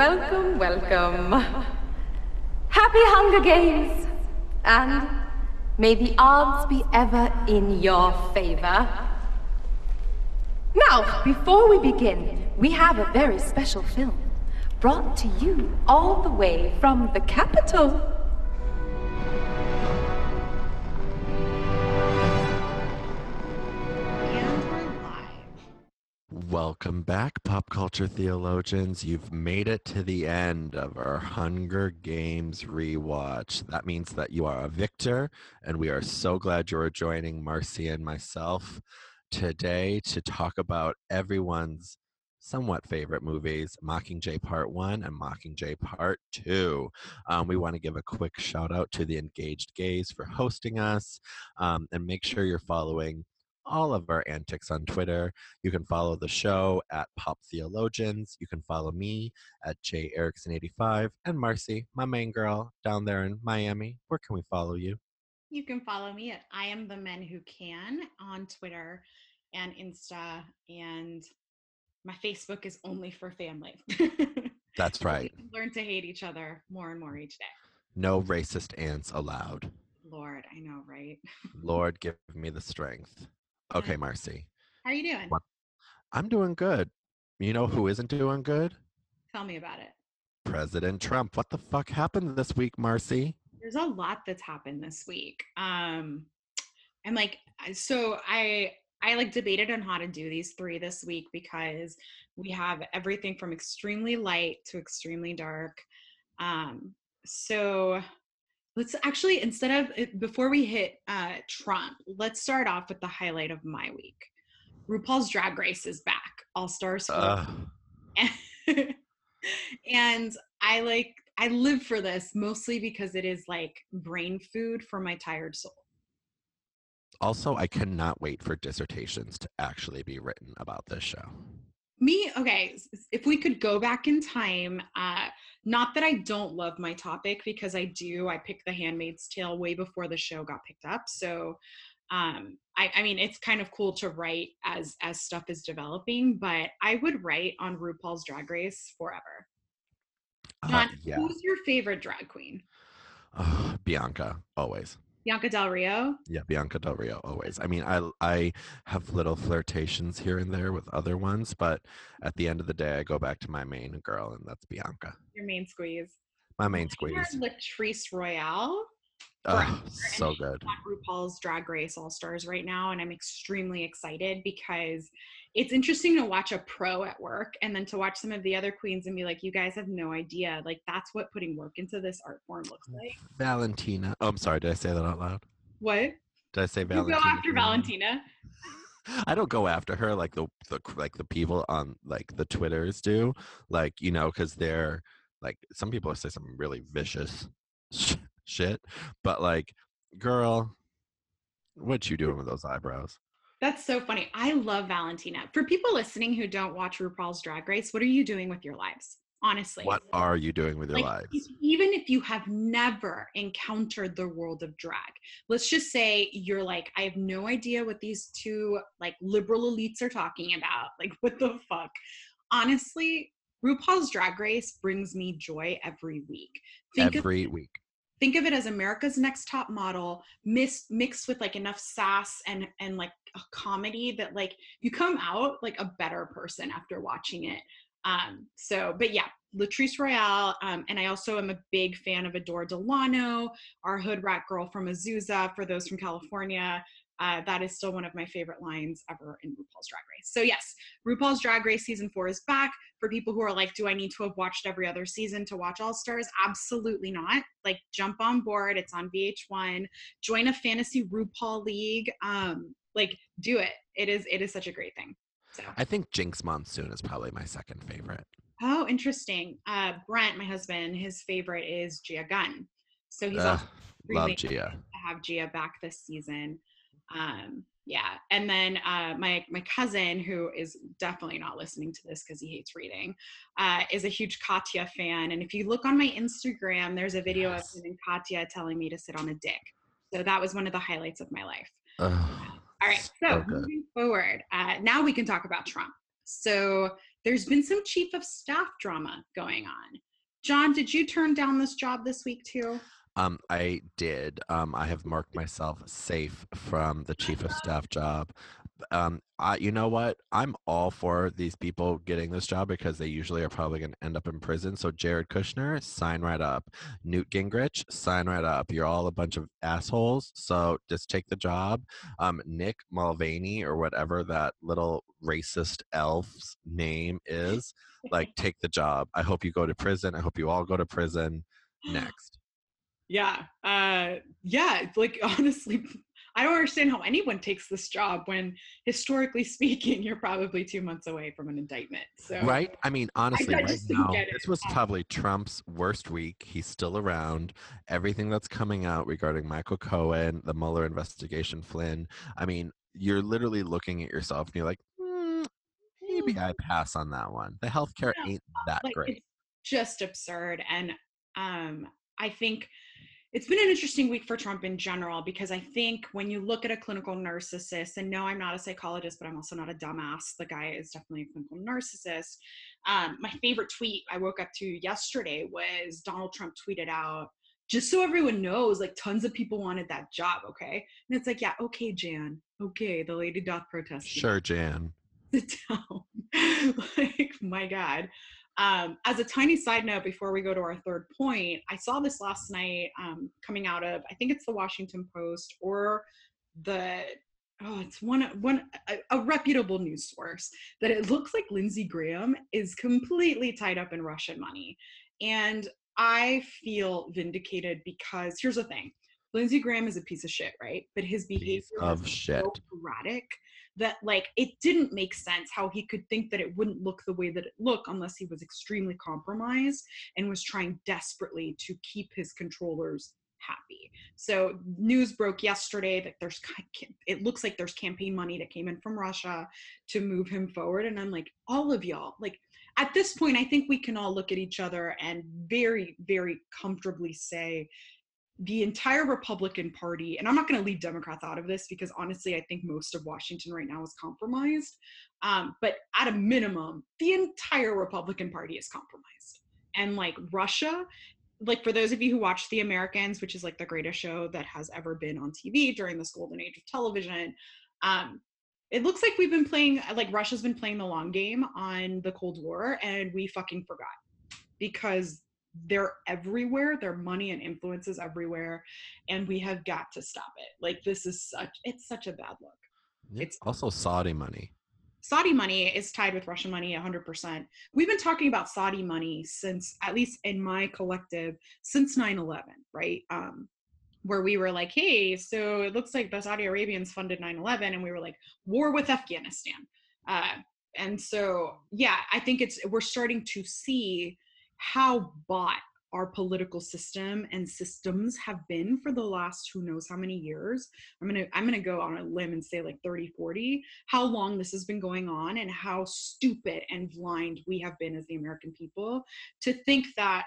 welcome, welcome. Happy Hunger Games! And may the odds be ever in your favor. Now, before we begin, we have a very special film brought to you all the way from the capital. Welcome back, pop culture theologians. You've made it to the end of our Hunger Games rewatch. That means that you are a victor, and we are so glad you are joining Marcy and myself today to talk about everyone's somewhat favorite movies Mockingjay Part 1 and Mockingjay Part 2. Um, we want to give a quick shout out to the Engaged Gays for hosting us, um, and make sure you're following all of our antics on Twitter. You can follow the show at Pop Theologians. You can follow me at J Erickson85 and Marcy, my main girl down there in Miami. Where can we follow you? You can follow me at I am the men who can on Twitter and Insta and my Facebook is only for family. That's right. Learn to hate each other more and more each day. No racist aunts allowed. Lord, I know, right? Lord, give me the strength. Okay, Marcy. How are you doing? I'm doing good. You know who isn't doing good? Tell me about it. President Trump. What the fuck happened this week, Marcy? There's a lot that's happened this week. Um and like so I I like debated on how to do these three this week because we have everything from extremely light to extremely dark. Um so let's actually instead of eh, before we hit uh Trump, let's start off with the highlight of my week. RuPaul's Drag Race is back. All Stars 4 Ugh. and I like I live for this mostly because it is like brain food for my tired soul. Also, I cannot wait for dissertations to actually be written about this show. Me, okay, if we could go back in time, uh not that I don't love my topic because I do. I picked The Handmaid's Tale way before the show got picked up. So um I, I mean it's kind of cool to write as as stuff is developing, but I would write on RuPaul's Drag Race forever. Uh, yeah. who's your favorite drag queen? Ugh, Bianca, always. Bianca Del Rio? Yeah, Bianca Del Rio, always. I mean, I I have little flirtations here and there with other ones, but at the end of the day, I go back to my main girl, and that's Bianca. Your main squeeze. My main squeeze. Latrice Royale Oh, and so good. RuPaul's Drag Race All Stars right now, and I'm extremely excited because it's interesting to watch a pro at work and then to watch some of the other queens and be like, you guys have no idea. Like that's what putting work into this art form looks mm, like. Valentina. Oh, I'm sorry. Did I say that out loud? What? Did I say Valentina? You go after Valentina. I don't go after her like the, the like the people on like the Twitters do, like you know, because they're like some people say some really vicious shit, but like, girl, what you doing with those eyebrows? That's so funny. I love Valentina. For people listening who don't watch RuPaul's Drag Race, what are you doing with your lives? Honestly. What are you doing with your like lives? even if you have never encountered the world of drag let's just say you're like i have no idea what these two like liberal elites are talking about like what the fuck honestly rupaul's drag race brings me joy every week think of Every week. Think of it as America's Next Top Model mis- mixed with like enough sass and and like a comedy that like you come out like a better person after watching it. Um, so, but yeah, Latrice Royale, um, and I also am a big fan of Adore Delano, our hood rat girl from Azusa. For those from California, uh, that is still one of my favorite lines ever in RuPaul's Drag Race. So yes, RuPaul's Drag Race season four is back. For people who are like, do I need to have watched every other season to watch All Stars? Absolutely not. Like, jump on board. It's on VH1. Join a fantasy RuPaul league. Um, like, do it. It is. It is such a great thing. So. I think Jinkx Monsoon is probably my second favorite. Oh, interesting. Uh, Brent, my husband, his favorite is Gia Gunn. So he's also love really Gia. to have Gia back this season. Um, yeah, and then uh, my my cousin, who is definitely not listening to this because he hates reading, uh, is a huge Katya fan. And if you look on my Instagram, there's a video Yes. of him and Katya telling me to sit on a dick. So that was one of the highlights of my life. All right, so so moving forward, uh, now we can talk about Trump. So there's been some chief of staff drama going on. John, did you turn down this job this week too? Um, I did. Um, I have marked myself safe from the chief of staff job. Um, I, you know what? I'm all for these people getting this job because they usually are probably going to end up in prison. So Jared Kushner, sign right up. Newt Gingrich, sign right up. You're all a bunch of assholes. So just take the job. Um, Nick Mulvaney or whatever that little racist elf's name is, like take the job. I hope you go to prison. I hope you all go to prison. Next. Yeah. Uh, yeah. Like honestly, I don't understand how anyone takes this job when, historically speaking, you're probably two months away from an indictment. So right? I mean, honestly, I right now, this was probably Trump's worst week. He's still around. Everything that's coming out regarding Michael Cohen, the Mueller investigation, Flynn. I mean, you're literally looking at yourself and you're like, "Hmm, maybe I pass on that one. The healthcare Yeah, ain't that like great. it's just absurd and um i think it's been an interesting week for trump in general because i think when you look at a clinical narcissist and no i'm not a psychologist but i'm also not a dumbass the guy is definitely a clinical narcissist um, my favorite tweet i woke up to yesterday was donald trump tweeted out just so everyone knows like tons of people wanted that job okay and it's like yeah okay jan okay the lady doth protest Sure, Jan. sit down. like, my God. Um, as a tiny side note, before we go to our third point, I saw this last night um, coming out of, I think it's the Washington Post or the, oh, it's one, one a, a reputable news source that it looks like Lindsey Graham is completely tied up in Russian money. And I feel vindicated because here's the thing. Lindsey Graham is a piece of shit, right? But his behavior of been shit. so erratic that like it didn't make sense how he could think that it wouldn't look the way that it looked unless he was extremely compromised and was trying desperately to keep his controllers happy. So news broke yesterday that there's it looks like there's campaign money that came in from Russia to move him forward and I'm like all of y'all like at this point I think we can all look at each other and very very comfortably say the entire Republican Party, and I'm not going to leave Democrats out of this because honestly, I think most of Washington right now is compromised. Um, but at a minimum, the entire Republican Party is compromised. And like Russia, like for those of you who watch The Americans, which is like the greatest show that has ever been on TV during this golden age of television, um, it looks like we've been playing, like Russia's been playing the long game on the Cold War, and we fucking forgot because they're everywhere their money and influence is everywhere and we have got to stop it. Like this is such it's such a bad look. Yeah, It's- also Saudi money. saudi money is tied with russian money 100% we've been talking about saudi money since at least in my collective since 9-11 right? Um where we were like hey so it looks like the saudi arabians funded 9-11 and we were like war with afghanistan. Uh, and so yeah i think it's we're starting to see how bought our political system and systems have been for the last who knows how many years. I'm gonna i'm gonna go on a limb and say like 30 40 how long this has been going on and how stupid and blind we have been as the american people to think that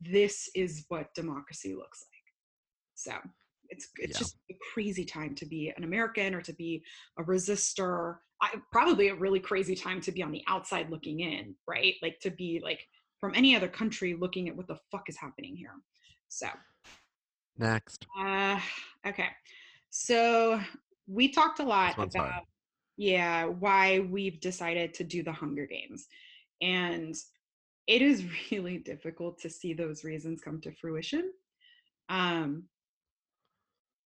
this is what democracy looks like. So it's it's Yeah. just a crazy time to be an american or to be a resistor I, probably a really crazy time to be on the outside looking in right? Like to be like from any other country looking at what the fuck is happening here so Next. uh, okay. So we talked a lot one's hard. about, yeah, why we've decided to do the Hunger Games. And it is really difficult to see those reasons come to fruition. Um,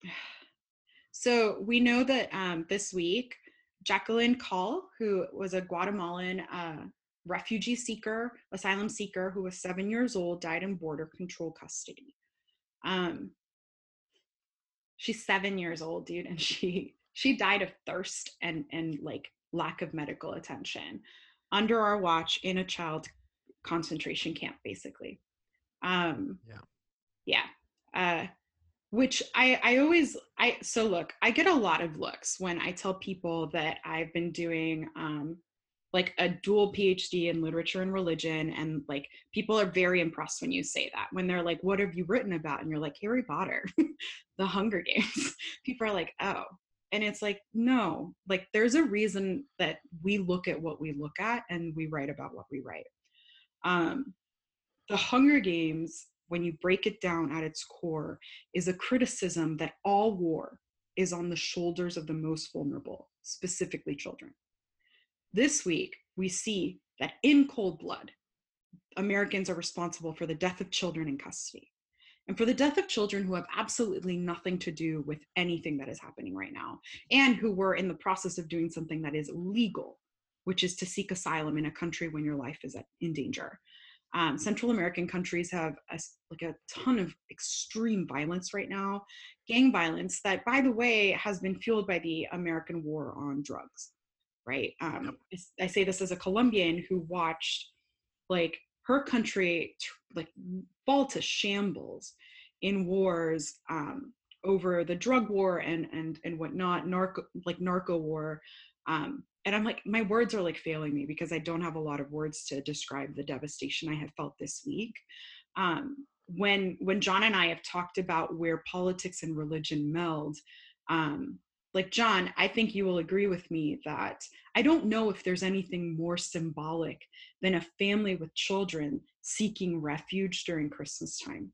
so we know that um, this week, Jacqueline Caal, who was a Guatemalan uh, refugee seeker, asylum seeker, who was seven years old, died in border control custody. Um, she's seven years old, dude, and she she died of thirst and and like lack of medical attention under our watch in a child concentration camp, basically. Um, Yeah. Yeah. Uh, which I I always I so look I get a lot of looks when I tell people that I've been doing um, like a dual PhD in literature and religion, and like people are very impressed when you say that. When they're like, "What have you written about?" and you're like, "Harry Potter, The Hunger Games." people are like, "Oh," and it's like no like there's a reason that we look at what we look at and we write about what we write um the hunger games when you break it down at its core is a criticism that all war is on the shoulders of the most vulnerable specifically children this week we see that in cold blood americans are responsible for the death of children in custody and for the death of children who have absolutely nothing to do with anything that is happening right now, and who were in the process of doing something that is legal, which is to seek asylum in a country when your life is in danger. Um, Central American countries have a, like a ton of extreme violence right now, gang violence that, by the way, has been fueled by the American war on drugs. Right? Um, I say this as a Colombian who watched like her country like fall to shambles in wars um, over the drug war and and and whatnot, narco like narco war. Um, and I'm like, my words are like failing me because I don't have a lot of words to describe the devastation I have felt this week. Um, when when John and I have talked about where politics and religion meld, um, like John, I think you will agree with me that I don't know if there's anything more symbolic than a family with children seeking refuge during Christmas time.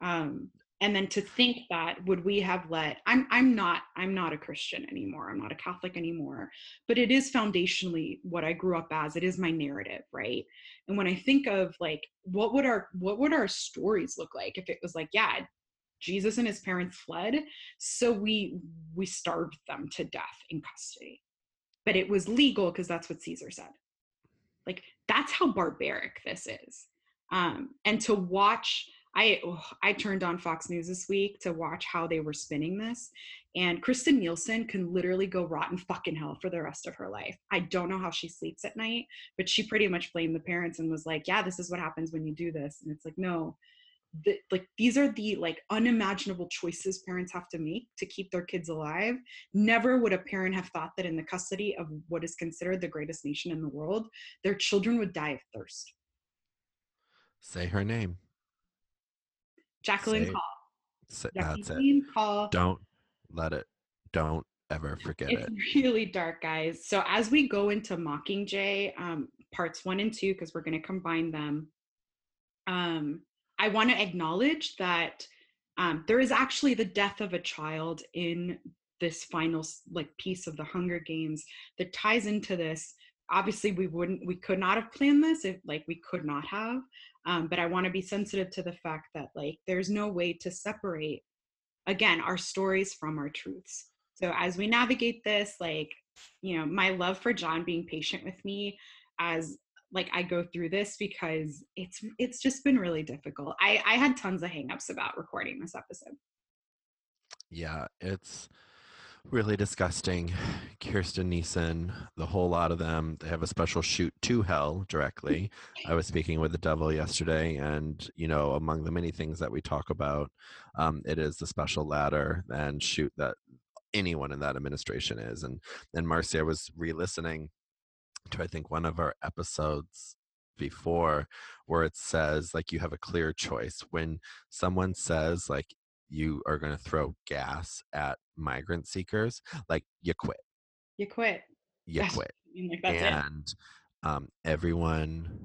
Um, and then to think that would we have let I'm I'm not I'm not a Christian anymore. I'm not a Catholic anymore. But it is foundationally what I grew up as. It is my narrative, right? And when I think of like what would our what would our stories look like if it was like, yeah, Jesus and his parents fled, so we we starved them to death in custody. But it was legal because that's what Caesar said. Like that's how barbaric this is. Um, and to watch, I oh, I turned on Fox News this week to watch how they were spinning this, and Kristen Nielsen can literally go rotten fucking hell for the rest of her life. I don't know how she sleeps at night, but she pretty much blamed the parents and was like, "Yeah, this is what happens when you do this," and it's like, no, the, like these are the like unimaginable choices parents have to make to keep their kids alive. Never would a parent have thought that in the custody of what is considered the greatest nation in the world their children would die of thirst. Say her name. Jacqueline say, call. Say, jacqueline that's it. Call. Don't let it don't ever forget it's it. it's really dark guys. So as we go into mockingjay um parts one and two because we're going to combine them um I want to acknowledge that um, there is actually the death of a child in this final like piece of the Hunger Games that ties into this. Obviously, we wouldn't, we could not have planned this if like we could not have. Um, but I want to be sensitive to the fact that like there's no way to separate again our stories from our truths. So as we navigate this, like you know, my love for John being patient with me as like I go through this because it's it's just been really difficult. I I had tons of hangups about recording this episode. Yeah, it's really disgusting. Kirsten Nielsen, the whole lot of them, they have a special chute to hell directly. I was speaking with the devil yesterday, and you know, among the many things that we talk about, um, it is the special ladder and chute that anyone in that administration is. And and Marcia was re-listening to I think one of our episodes before where it says like you have a clear choice. When someone says like you are going to throw gas at migrant seekers like you quit. You quit. You that's, quit. like, and um, everyone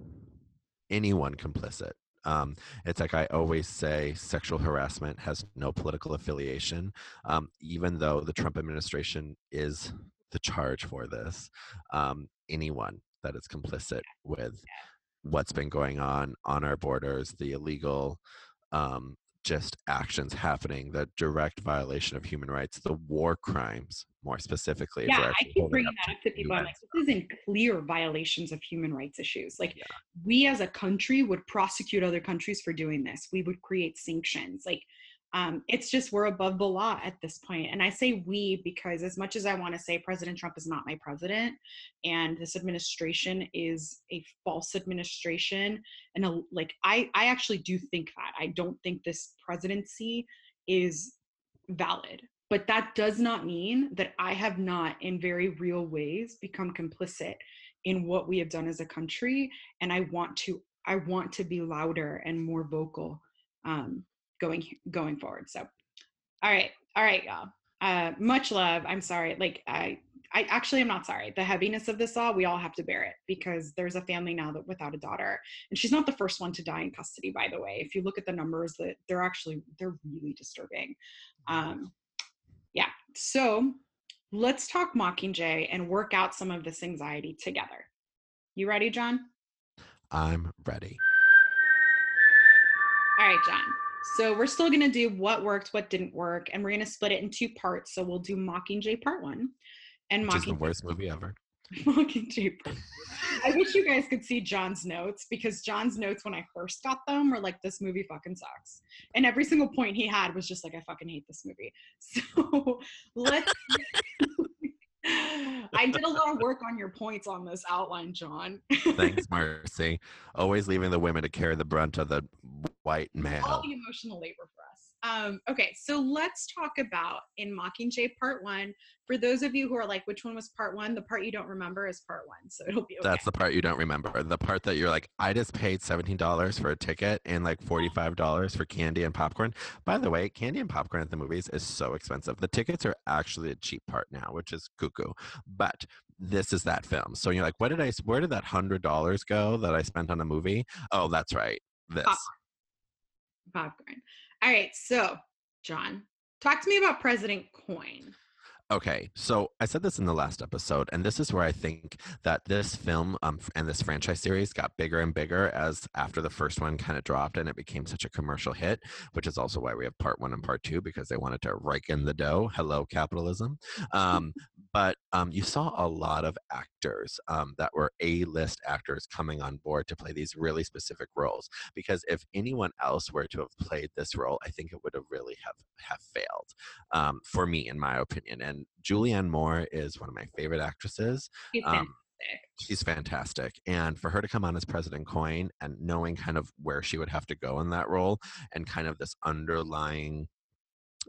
anyone complicit um, it's like I always say sexual harassment has no political affiliation, um, even though the Trump administration is the charge for this. Um, anyone that is complicit with what's been going on on our borders, the illegal um, just actions happening, the direct violation of human rights, the war crimes, more specifically. Yeah, I keep bringing that up to people. I'm like, this isn't clear violations of human rights issues. Like, yeah. we as a country would prosecute other countries for doing this. We would create sanctions. Like, um, it's just we're above the law at this point. And i say we because as much as i want to say president trump is not my president and this administration is a false administration and a, like i i actually do think that. I don't think this presidency is valid. But that does not mean that i have not in very real ways become complicit in what we have done as a country and i want to i want to be louder and more vocal um, going going forward. So, all right, all right, y'all. uh, much love. I'm sorry. Like I, I actually am not sorry. The heaviness of this all, we all have to bear it because there's a family now that without a daughter, and she's not the first one to die in custody. By the way, if you look at the numbers, that they're actually they're really disturbing. Um, yeah. So let's talk Mockingjay and work out some of this anxiety together. You ready, John? I'm ready. All right, John. So we're still going to do what worked, what didn't work, and we're going to split it in two parts. So we'll do Mockingjay Part One and Which is the worst movie ever. Mockingjay. I wish you guys could see John's notes because John's notes when I first got them were like, "This movie fucking sucks," and every single point he had was just like, "I fucking hate this movie." So let's. I did a lot of work on your points on this outline, John. Thanks, Marcy. Always leaving the women to carry the brunt of the white all the emotional labor for us. Um, okay, so let's talk about in Mockingjay Part One. For those of you who are like, which one was Part One? The part you don't remember is Part One, so it'll be okay. That's the part you don't remember. The part that you're like, I just paid $17 for a ticket and like $45 for candy and popcorn. By the way, candy and popcorn at the movies is so expensive. The tickets are actually a cheap part now, which is cuckoo. But this is that film. So you're like, what did I, where did that $100 go that I spent on a movie? Oh, that's right. This. Popcorn. Popcorn. All right, so John, talk to me about President Coin. Okay, so I said this in the last episode, and this is where I think that this film um, and this franchise series got bigger and bigger as after the first one kind of dropped and it became such a commercial hit, which is also why we have part one and part two because they wanted to rake in the dough. Hello, capitalism. Um, but um, you saw a lot of actors um, that were A-list actors coming on board to play these really specific roles. Because if anyone else were to have played this role, I think it would have really have have failed um, for me, in my opinion. And Julianne Moore is one of my favorite actresses. He's Um, fantastic. She's fantastic. And for her to come on as President Coin and knowing kind of where she would have to go in that role and kind of this underlying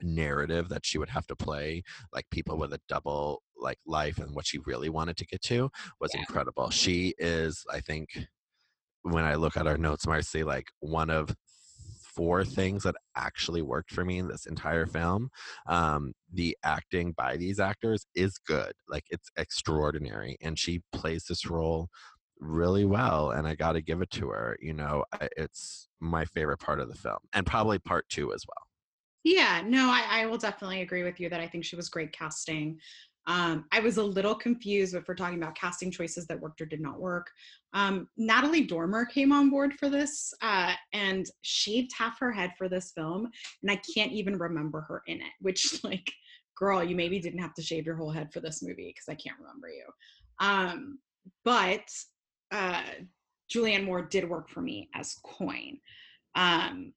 narrative that she would have to play, like people with a double like life and what she really wanted to get to was Yeah. incredible. She is, I think, when I look at our notes, Marcy, like one of four things that actually worked for me in this entire film. Um, the acting by these actors is good, like it's extraordinary, and she plays this role really well. And I got to give it to her. You know, it's my favorite part of the film, and probably part two as well. Yeah, no, I, I will definitely agree with you that I think she was great casting. Um, I was a little confused if we're talking about casting choices that worked or did not work. Um, Natalie Dormer came on board for this uh, and shaved half her head for this film, and I can't even remember her in it. Which, like, girl, you maybe didn't have to shave your whole head for this movie because I can't remember you. Um, but uh, Julianne Moore did work for me as Coin. Um,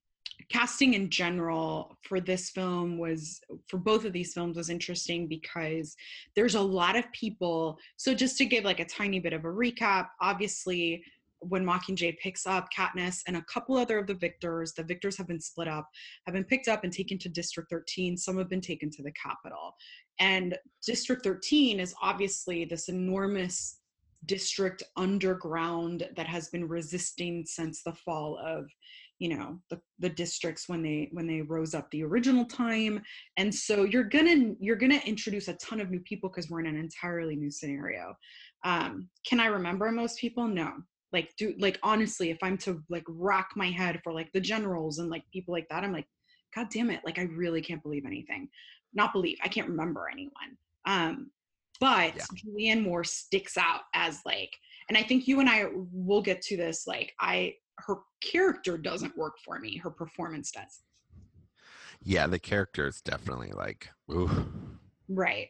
casting in general for this film was for both of these films was interesting because there's a lot of people so just to give like a tiny bit of a recap obviously when mockingjay picks up katniss and a couple other of the victors the victors have been split up have been picked up and taken to district 13 some have been taken to the capital and district 13 is obviously this enormous district underground that has been resisting since the fall of you know the, the districts when they when they rose up the original time. And so you're gonna you're gonna introduce a ton of new people because we're in an entirely new scenario. Um can i remember most people? No. Like do like honestly if i'm to like rock my head for like the generals and like people like that i'm like god damn it like i really can't believe anything. Not believe i can't remember anyone. Um but Yeah. julianne moore sticks out as like and i think you and i will get to this like i her character doesn't work for me her performance does. Yeah, the character is definitely like, ooh. right.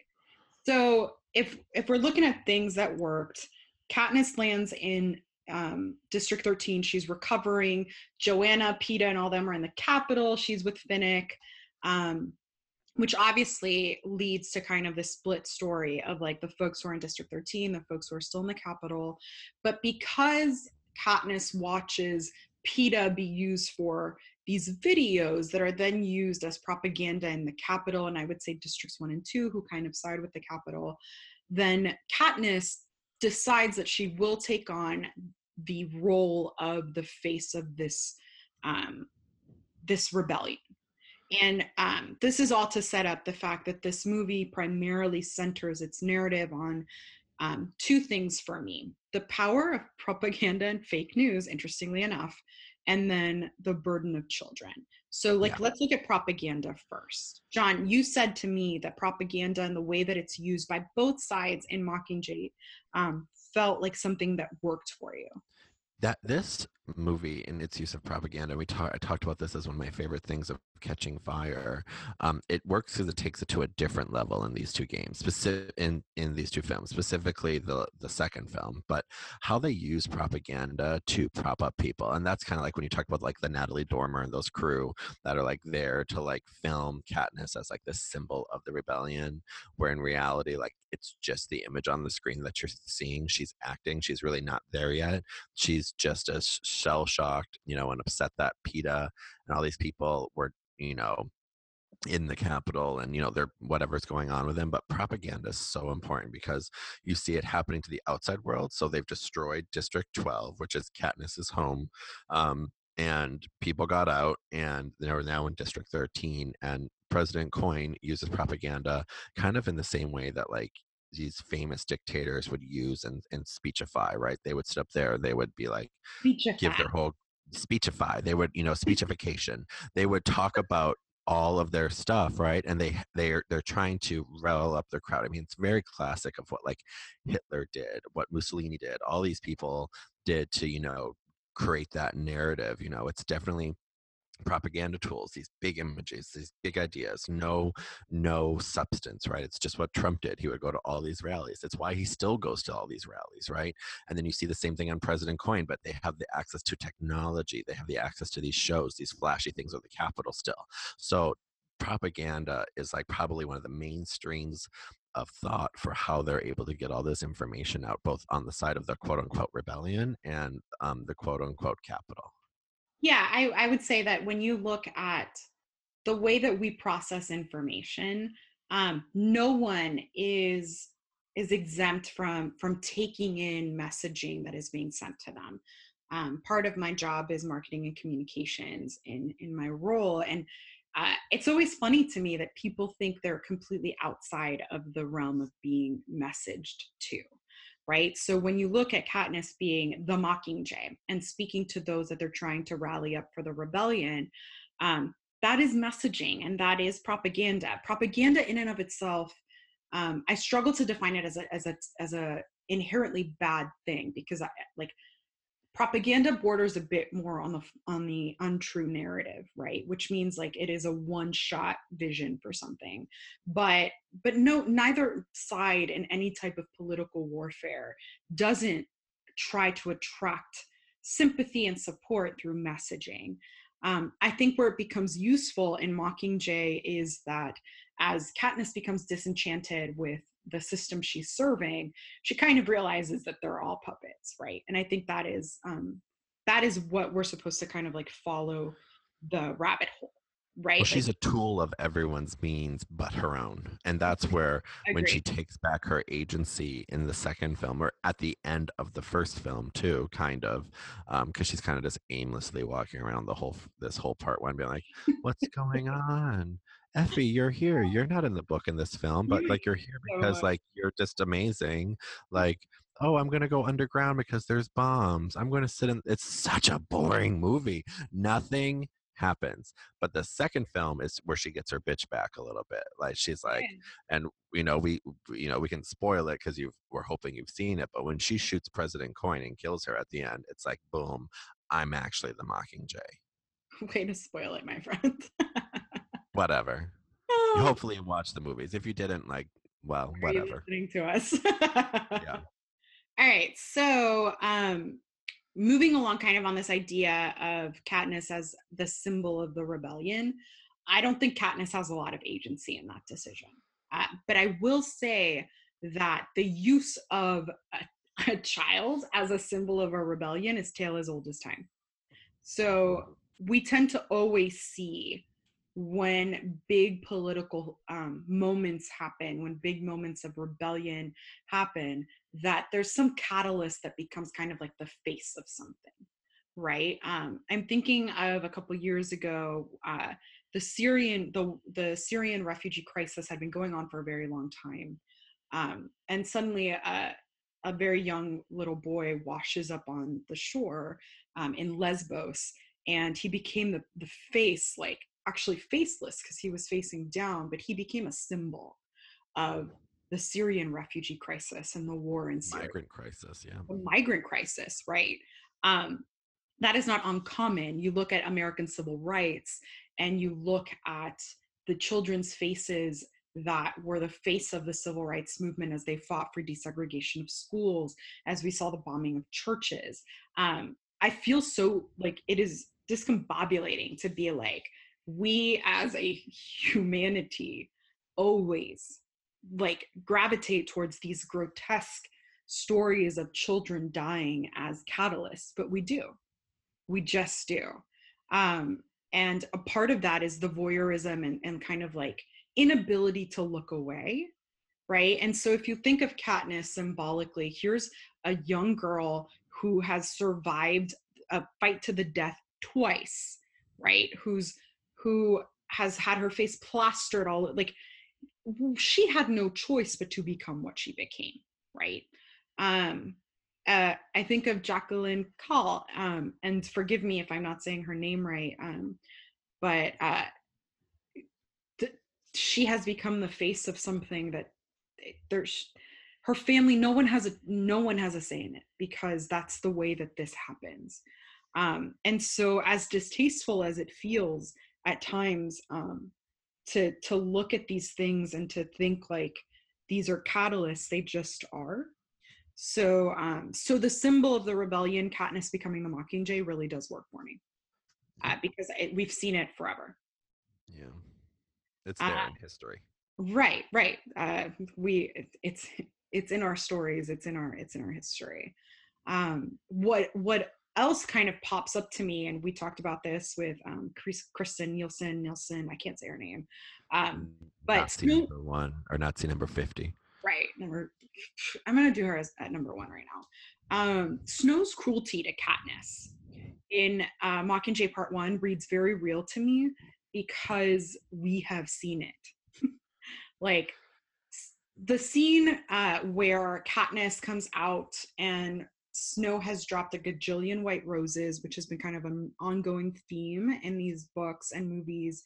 So if if we're looking at things that worked katniss lands in um, district 13 she's recovering johanna peeta and all them are in the capital she's with finnick um, which obviously leads to kind of the split story of like the folks who are in district 13 the folks who are still in the capital. But because katniss watches peeta be used for these videos that are then used as propaganda in the capital and i would say districts 1 and 2 who kind of side with the capital then katniss decides that she will take on the role of the face of this um, this rebellion. And um, this is all to set up the fact that this movie primarily centers its narrative on um, two things for me the power of propaganda and fake news, interestingly enough, and then the burden of children. So, like, yeah. let's look at propaganda first. John, you said to me that propaganda and the way that it's used by both sides in Mockingjay um, felt like something that worked for you. That this movie and its use of propaganda. We talked. I talked about this as one of my favorite things of Catching Fire. Um, it works because it takes it to a different level in these two games, specific in in these two films, specifically the the second film. But how they use propaganda to prop up people, and that's kind of like when you talk about like the Natalie Dormer and those crew that are like there to like film Katniss as like the symbol of the rebellion, where in reality, like it's just the image on the screen that you're seeing. She's acting. She's really not there yet. She's just as shell shocked, you know, and upset that Peeta and all these people were, you know, in the capital and you know they're whatever's going on with them but propaganda is so important because you see it happening to the outside world so they've destroyed district 12 which is katniss's home um, and people got out and they're now in district 13 and president coin uses propaganda kind of in the same way that like these famous dictators would use and, and speechify, right? They would sit up there, they would be like, speechify. give their whole speechify. They would, you know, speechification. They would talk about all of their stuff, right? And they they're they're trying to rile up their crowd. I mean, it's very classic of what like Hitler did, what Mussolini did, all these people did to, you know, create that narrative. You know, it's definitely propaganda tools these big images these big ideas no no substance right? It's just what trump did. He would go to all these rallies. It's why he still goes to all these rallies right? And then you see the same thing on president coin but they have the access to technology. They have the access to these shows these flashy things of the capital still. So propaganda is like probably one of the mainstreams of thought for how they're able to get all this information out both on the side of the quote unquote rebellion and um, the quote unquote capital yeah, I, I would say that when you look at the way that we process information, um, no one is is exempt from from taking in messaging that is being sent to them. Um, part of my job is marketing and communications in in my role, and uh, it's always funny to me that people think they're completely outside of the realm of being messaged to right? So when you look at Katniss being the Mockingjay and speaking to those that they're trying to rally up for the rebellion, um, that is messaging and that is propaganda. Propaganda in and of itself, um, I struggle to define it as a as a as a inherently bad thing because I like propaganda borders a bit more on the on the untrue narrative right? Which means like it is a one shot vision for something. But but no neither side in any type of political warfare doesn't try to attract sympathy and support through messaging. Um, i think where it becomes useful in mockingjay is that as katniss becomes disenchanted with the system she's serving she kind of realizes that they're all puppets right? And i think that is um that is what we're supposed to kind of like follow the rabbit hole right? Well, she's like, a tool of everyone's means but her own and that's where when she takes back her agency in the second film or at the end of the first film too kind of because um, she's kind of just aimlessly walking around the whole this whole part one being like what's going on Effie, you're here. You're not in the book in this film, but like you're here because like you're just amazing. Mm. Like, oh, I'm gonna go underground because there's bombs. I'm gonna sit in. It's such a boring movie. Nothing happens. But the second film is where she gets her bitch back a little bit. Like she's like, and you know we you know we can spoil it because you we're hoping you've seen it. But when she shoots President Coin and kills her at the end, it's like boom, I'm actually the Mockingjay. Way to spoil it, my friend. whatever. Oh. Hopefully, you watch the movies. If you didn't, like, well, Are whatever. listening to us. yeah. All right. So, um, moving along, kind of on this idea of Katniss as the symbol of the rebellion. I don't think Katniss has a lot of agency in that decision. Uh, but I will say that the use of a, a child as a symbol of a rebellion is tale as old as time. So we tend to always see when big political um, moments happen, when big moments of rebellion happen, that there's some catalyst that becomes kind of like the face of something, right? Um, I'm thinking of a couple years ago, uh, the Syrian the the Syrian refugee crisis had been going on for a very long time, um, and suddenly a a very young little boy washes up on the shore um, in Lesbos, and he became the the face like actually faceless because he was facing down, but he became a symbol of the Syrian refugee crisis and the war in Syria. Migrant crisis, yeah. The migrant crisis, right? Um, that is not uncommon. You look at American civil rights and you look at the children's faces that were the face of the civil rights movement as they fought for desegregation of schools, as we saw the bombing of churches. Um, I feel so like it is discombobulating to be like, we as a humanity always like gravitate towards these grotesque stories of children dying as catalysts, but we do. We just do. Um, and a part of that is the voyeurism and, and kind of like inability to look away right and so if you think of katniss symbolically here's a young girl who has survived a fight to the death twice right who's who has had her face plastered all like she had no choice but to become what she became right um uh, I think of Jacqueline Caal, um, and forgive me if I'm not saying her name right, um, but uh, th- she has become the face of something that eh, there's her family. No one has a no one has a say in it because that's the way that this happens. Um, and so, as distasteful as it feels at times um, to to look at these things and to think like these are catalysts, they just are so, um, so the symbol of the rebellion, Katniss becoming the Mockingjay, really does work for me uh, because it, we've seen it forever. Yeah, it's there uh, in history. Right, right. Uh, we it, it's it's in our stories. It's in our it's in our history. Um, what what else kind of pops up to me, and we talked about this with um, Chris, Kristen Nielsen. Nielsen, I can't say her name. Um, but Nazi number one or Nazi number fifty. Right, number I'm gonna do her as at number one right now. Um, Snow's cruelty to Katniss in uh, Mockingjay Part One reads very real to me because we have seen it. like the scene uh, where Katniss comes out and Snow has dropped a gajillion white roses, which has been kind of an ongoing theme in these books and movies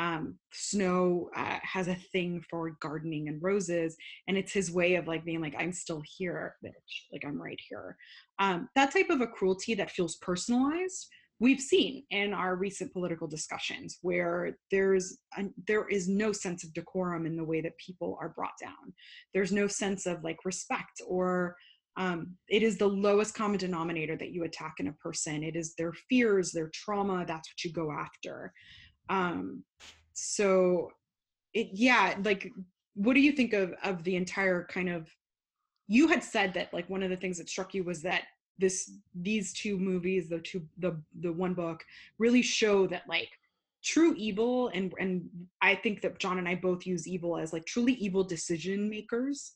um, Snow uh, has a thing for gardening and roses, and it's his way of like being like, "I'm still here, bitch. Like I'm right here." Um, that type of a cruelty that feels personalized, we've seen in our recent political discussions, where there's a, there is no sense of decorum in the way that people are brought down. There's no sense of like respect or um, it is the lowest common denominator that you attack in a person. It is their fears, their trauma. That's what you go after. Um, so it, yeah, like, what do you think of, of the entire kind of, you had said that like one of the things that struck you was that this, these two movies, the two, the, the one book really show that like true evil and and i think that john and i both use evil as like truly evil decision makers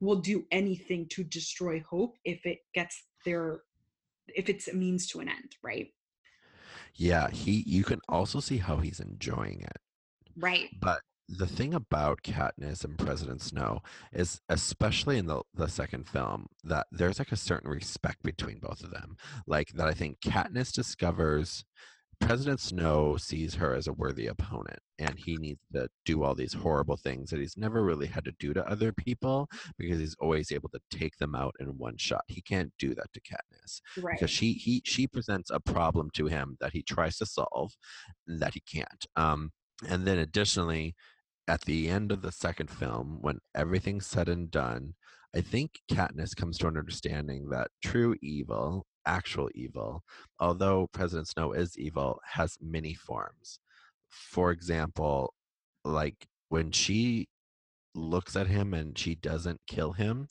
will do anything to destroy hope if it gets their if it's a means to an end right yeah, he you can also see how he's enjoying it. Right. But the thing about Katniss and President Snow is, especially in the, the second film, that there's like a certain respect between both of them. Like that, I think Katniss discovers President Snow sees her as a worthy opponent, and he needs to do all these horrible things that he's never really had to do to other people because he's always able to take them out in one shot. He can't do that to Katniss right. because she he she presents a problem to him that he tries to solve that he can't. Um, and then additionally, at the end of the second film, when everything's said and done, I think Katniss comes to an understanding that true evil actual evil, although President Snow is evil, has many forms. For example, like when she looks at him and she doesn't kill him,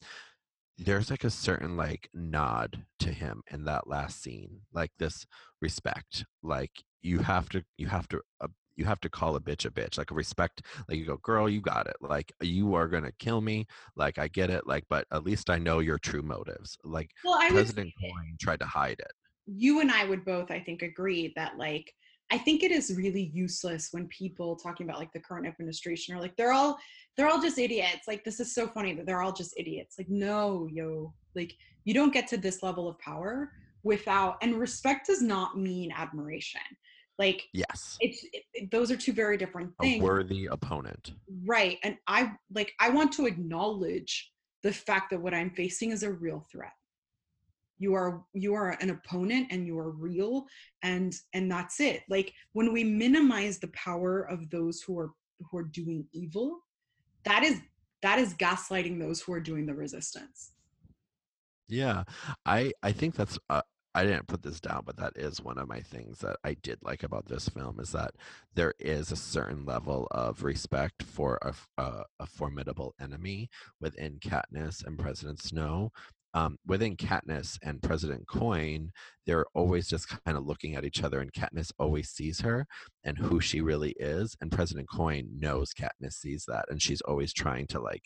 there's like a certain like nod to him in that last scene, like this respect. Like you have to, you have to uh, you have to call a bitch a bitch like a respect like you go girl you got it like you are gonna kill me like i get it like but at least i know your true motives like well, president coin tried to hide it you and i would both i think agree that like I think it is really useless when people talking about like the current administration are like they're all they're all just idiots. Like this is so funny that they're all just idiots. Like no, yo, like you don't get to this level of power without and respect does not mean admiration. Like yes, it's it, those are two very different things. A worthy opponent, right? And I like I want to acknowledge the fact that what I'm facing is a real threat you are you are an opponent and you are real and and that's it like when we minimize the power of those who are who are doing evil that is that is gaslighting those who are doing the resistance yeah i i think that's uh, I didn't put this down, but that is one of my things that I did like about this film is that there is a certain level of respect for a, a, a formidable enemy within Katniss and President Snow um, within Katniss and President Coin, they're always just kind of looking at each other, and Katniss always sees her and who she really is. And President Coin knows Katniss sees that, and she's always trying to like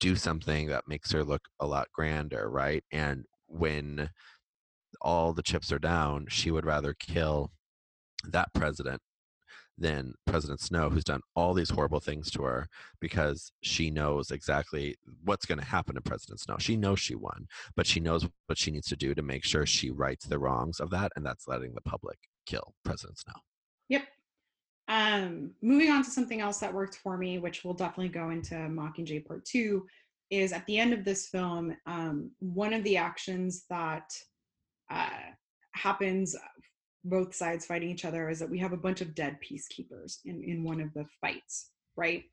do something that makes her look a lot grander, right? And when all the chips are down, she would rather kill that president than President Snow, who's done all these horrible things to her because she knows exactly what's going to happen to President Snow. She knows she won, but she knows what she needs to do to make sure she rights the wrongs of that, and that's letting the public kill President Snow. Yep. Um, moving on to something else that worked for me, which we'll definitely go into Mockingjay Part Two, is at the end of this film, um, one of the actions that uh, happens both sides fighting each other is that we have a bunch of dead peacekeepers in in one of the fights right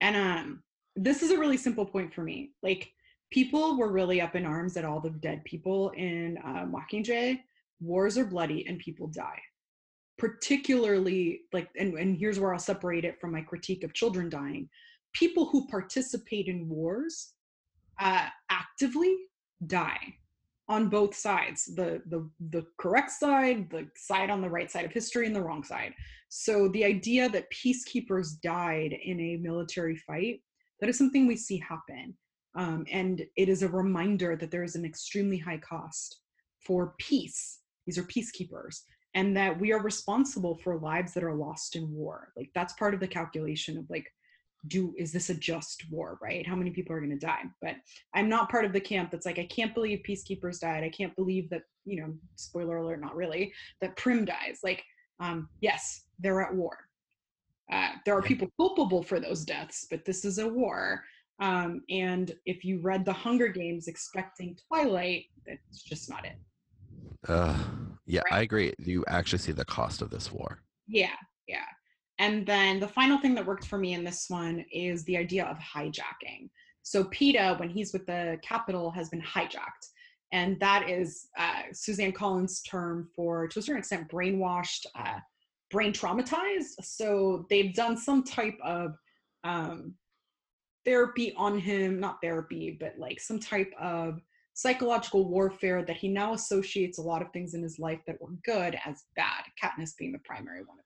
and um this is a really simple point for me like people were really up in arms at all the dead people in uh, Mockingjay. Wars are bloody and people die. Particularly, like, and, and here's where I'll separate it from my critique of children dying. People who participate in wars uh, actively die on both sides the the the correct side the side on the right side of history and the wrong side. So the idea that peacekeepers died in a military fight that is something we see happen. Um, and it is a reminder that there is an extremely high cost for peace. These are peacekeepers. And that we are responsible for lives that are lost in war. Like that's part of the calculation of like do is this a just war right? How many people are going to die? But i'm not part of the camp that's like i can't believe peacekeepers died. I can't believe that you know spoiler alert not really that prim dies. Like um yes they're at war. Uh, there are people culpable for those deaths but this is a war. Um, and if you read the hunger games expecting twilight that's just not it. Uh, yeah right? i agree. You actually see the cost of this war. Yeah yeah and then the final thing that worked for me in this one is the idea of hijacking. So Peeta, when he's with the Capitol, has been hijacked. And that is uh, Suzanne Collins' term for, to a certain extent, brainwashed, uh, brain traumatized. So they've done some type of um, therapy on him, not therapy, but like some type of psychological warfare that he now associates a lot of things in his life that were good as bad, Katniss being the primary one.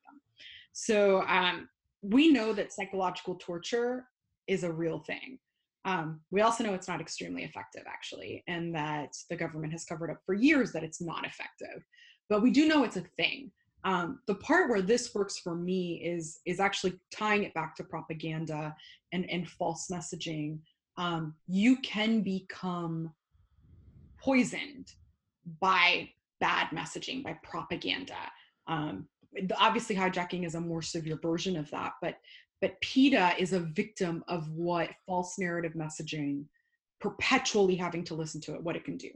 So um, we know that psychological torture is a real thing. Um, we also know it's not extremely effective, actually, and that the government has covered up for years that it's not effective. But we do know it's a thing. Um, the part where this works for me is is actually tying it back to propaganda and and false messaging. Um, you can become poisoned by bad messaging, by propaganda. Um, obviously hijacking is a more severe version of that but but Peeta is a victim of what false narrative messaging perpetually having to listen to it what it can do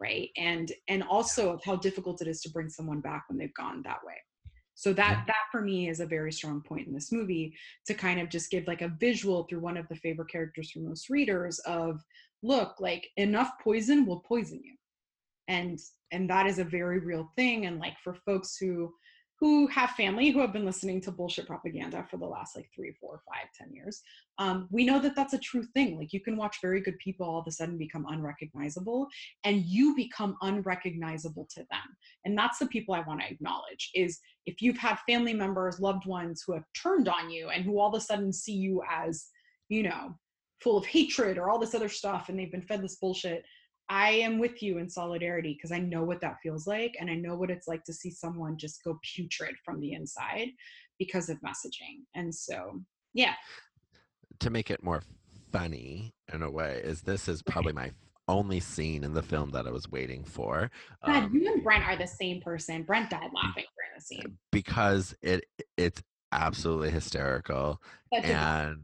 right? And and also of how difficult it is to bring someone back when they've gone that way. So that that for me is a very strong point in this movie to kind of just give like a visual through one of the favorite characters for most readers of look like enough poison will poison you. And and that is a very real thing and like for folks who who have family who have been listening to bullshit propaganda for the last like three, four, five, ten years. Um, we know that that's a true thing. Like you can watch very good people all of a sudden become unrecognizable, and you become unrecognizable to them. And that's the people I want to acknowledge. Is if you've had family members, loved ones who have turned on you, and who all of a sudden see you as, you know, full of hatred or all this other stuff, and they've been fed this bullshit. I am with you in solidarity because I know what that feels like. And I know what it's like to see someone just go putrid from the inside because of messaging. And so, yeah. To make it more funny in a way, is this is probably my only scene in the film that I was waiting for. God, um, you and Brent are the same person. Brent died laughing during the scene because it it's absolutely hysterical Such and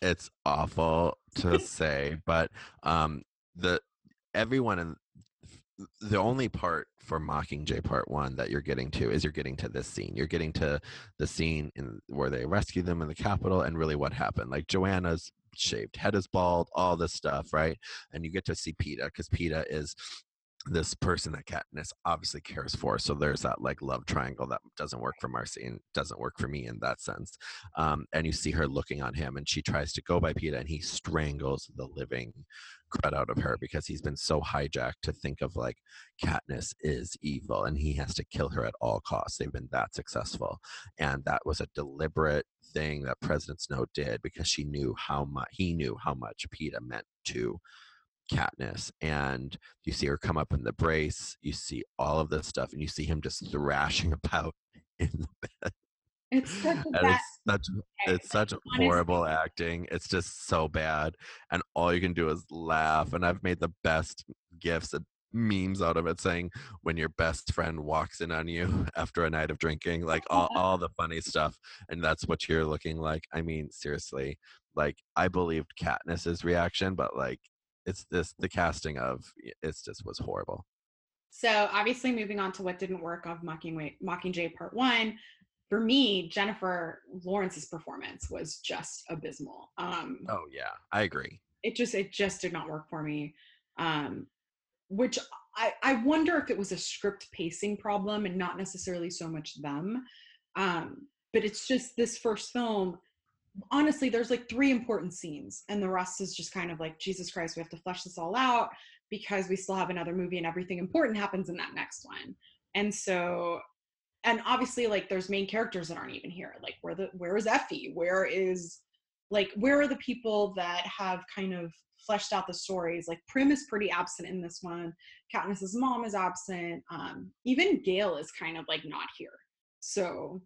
it's awful to say, but um, the everyone in the only part for Mockingjay Part One that you're getting to is you're getting to this scene. You're getting to the scene in where they rescue them in the Capitol and really what happened. Like Johanna's shaved head is bald, all this stuff, right? And you get to see Peeta because Peeta is this person that Katniss obviously cares for. So there's that like love triangle that doesn't work for Marcy and doesn't work for me in that sense. Um, and you see her looking on him and she tries to go by Peeta and he strangles the living crud out of her because he's been so hijacked to think of like Katniss is evil and he has to kill her at all costs. They've been that successful. And that was a deliberate thing that President Snow did because she knew how much he knew how much Peeta meant to Katniss, and you see her come up in the brace. You see all of this stuff, and you see him just thrashing about in the bed. It's such a it's such, it's such horrible acting. It's just so bad, and all you can do is laugh. And I've made the best gifs and memes out of it, saying when your best friend walks in on you after a night of drinking, like all, all the funny stuff, and that's what you're looking like. I mean, seriously, like I believed Katniss's reaction, but like it's this the casting of it's just was horrible. So obviously, moving on to what didn't work of Mocking Mockingjay Part One, for me, Jennifer Lawrence's performance was just abysmal. Um, oh yeah, I agree. It just it just did not work for me. Um, which I I wonder if it was a script pacing problem and not necessarily so much them. Um, but it's just this first film honestly there's like three important scenes and the rest is just kind of like jesus christ we have to flesh this all out because we still have another movie and everything important happens in that next one. And so and obviously like there's main characters that aren't even here like where the where is effie? Where is like where are the people that have kind of fleshed out the stories? Like prim is pretty absent in this one. Katniss's mom is absent. Um even gale is kind of like not here. So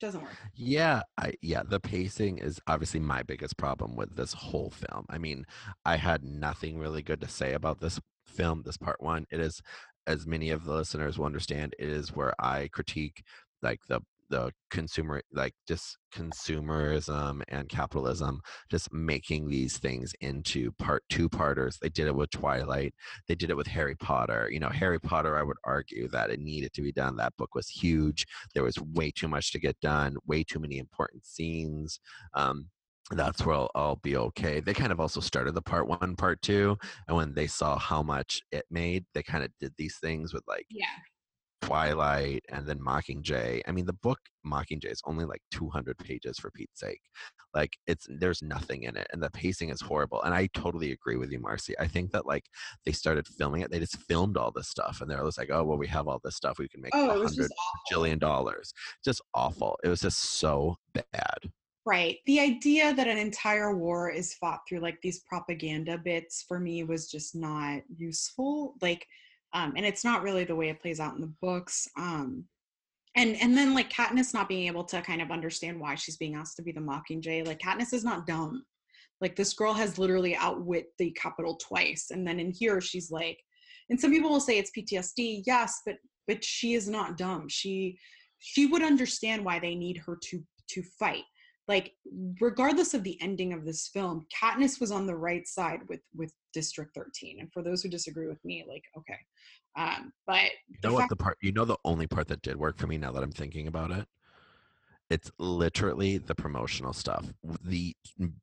doesn't work. Yeah, I yeah, the pacing is obviously my biggest problem with this whole film. I mean, I had nothing really good to say about this film, this part 1. It is as many of the listeners will understand, it is where I critique like the the consumer like just consumerism and capitalism just making these things into part two parters they did it with twilight. They did it with harry potter. You know harry potter i would argue that it needed to be done. That book was huge. There was way too much to get done way too many important scenes. Um, that's where I'll, I'll, be okay. They kind of also started the part one, part two, and when they saw how much it made, they kind of did these things with like yeah. Twilight and then Mockingjay. I mean, the book Mockingjay is only like 200 pages for Pete's sake. Like it's there's nothing in it, and the pacing is horrible. And I totally agree with you, Marcy. I think that like they started filming it, they just filmed all this stuff, and they're just like, oh well, we have all this stuff, we can make oh, a oh, hundred jillion dollars. Just awful. It was just so bad. Right. The idea that an entire war is fought through like these propaganda bits for me was just not useful. Like um, and it's not really the way it plays out in the books. Um, and and then like Katniss not being able to kind of understand why she's being asked to be the Mockingjay. Like Katniss is not dumb. Like this girl has literally outwit the Capitol twice, and then in here she's like, and some people will say it's PTSD. Yes, but but she is not dumb. She she would understand why they need her to to fight like regardless of the ending of this film katniss was on the right side with with district 13 and for those who disagree with me like okay. Um but you know what the part you know the only part that did work for me now that i'm thinking about it it's literally the promotional stuff. The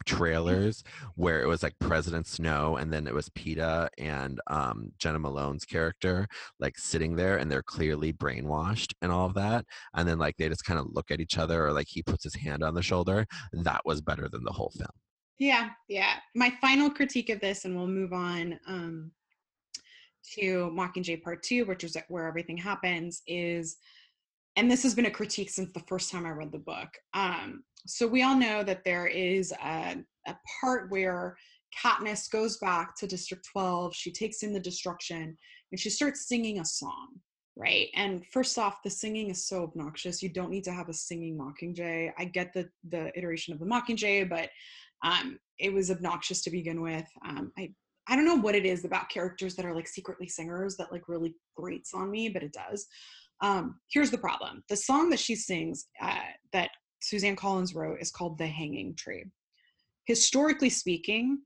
trailers where it was like president snow and then it was Peeta and um, jena malone's character like sitting there and they're clearly brainwashed and all of that and then like they just kind of look at each other or like he puts his hand on the shoulder that was better than the whole film. Yeah yeah. My final critique of this and we'll move on um, to mockingjay part two which is where everything happens is and this has been a critique since the first time I read the book. Um, so we all know that there is a, a part where Katniss goes back to District 12. She takes in the destruction and she starts singing a song, right? And first off, the singing is so obnoxious. You don't need to have a singing Mockingjay. I get the the iteration of the Mockingjay, but um, it was obnoxious to begin with. Um, I I don't know what it is about characters that are like secretly singers that like really grates on me, but it does. Um, here's the problem: the song that she sings uh, that Suzanne Collins wrote is called "The Hanging Tree." Historically speaking,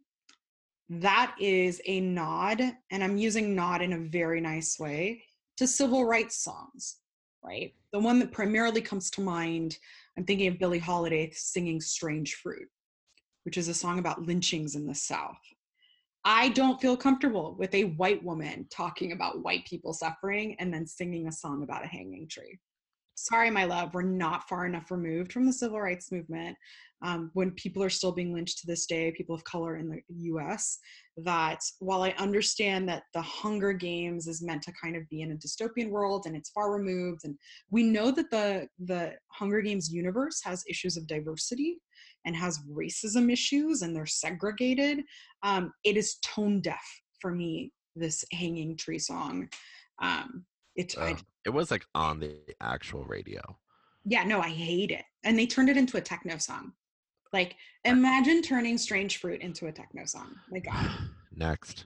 that is a nod, and I'm using nod in a very nice way, to civil rights songs, right? The one that primarily comes to mind, I'm thinking of Billie Holiday singing Strange Fruit, which is a song about lynchings in the South. I don't feel comfortable with a white woman talking about white people suffering and then singing a song about a hanging tree. Sorry, my love, we're not far enough removed from the civil rights movement um, when people are still being lynched to this day, people of color in the US, that while I understand that the Hunger Games is meant to kind of be in a dystopian world and it's far removed, and we know that the the Hunger Games universe has issues of diversity and has racism issues and they're segregated, um, it is tone deaf for me. This hanging tree song, um, it uh, it was like on the actual radio. Yeah, no, I hate it, and they turned it into a techno song. Like, imagine turning Strange Fruit into a techno song. My God. Next.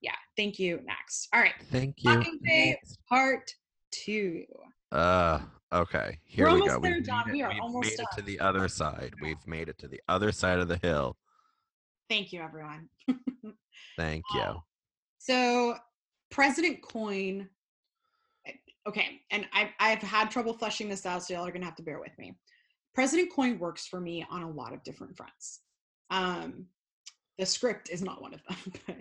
Yeah. Thank you. Next. All right. Thank you. Mockingjay Part Two. Uh. Okay. Here We're we go. There, we've John. We are almost made it to the other side. We've made it to the other side of the hill. Thank you, everyone. Thank you. Um, so, President Coin. Eh, okay, and I've I've had trouble fleshing this out, so y'all are gonna have to bear with me. President Coin works for me on a lot of different fronts. Um, the script is not one of them, but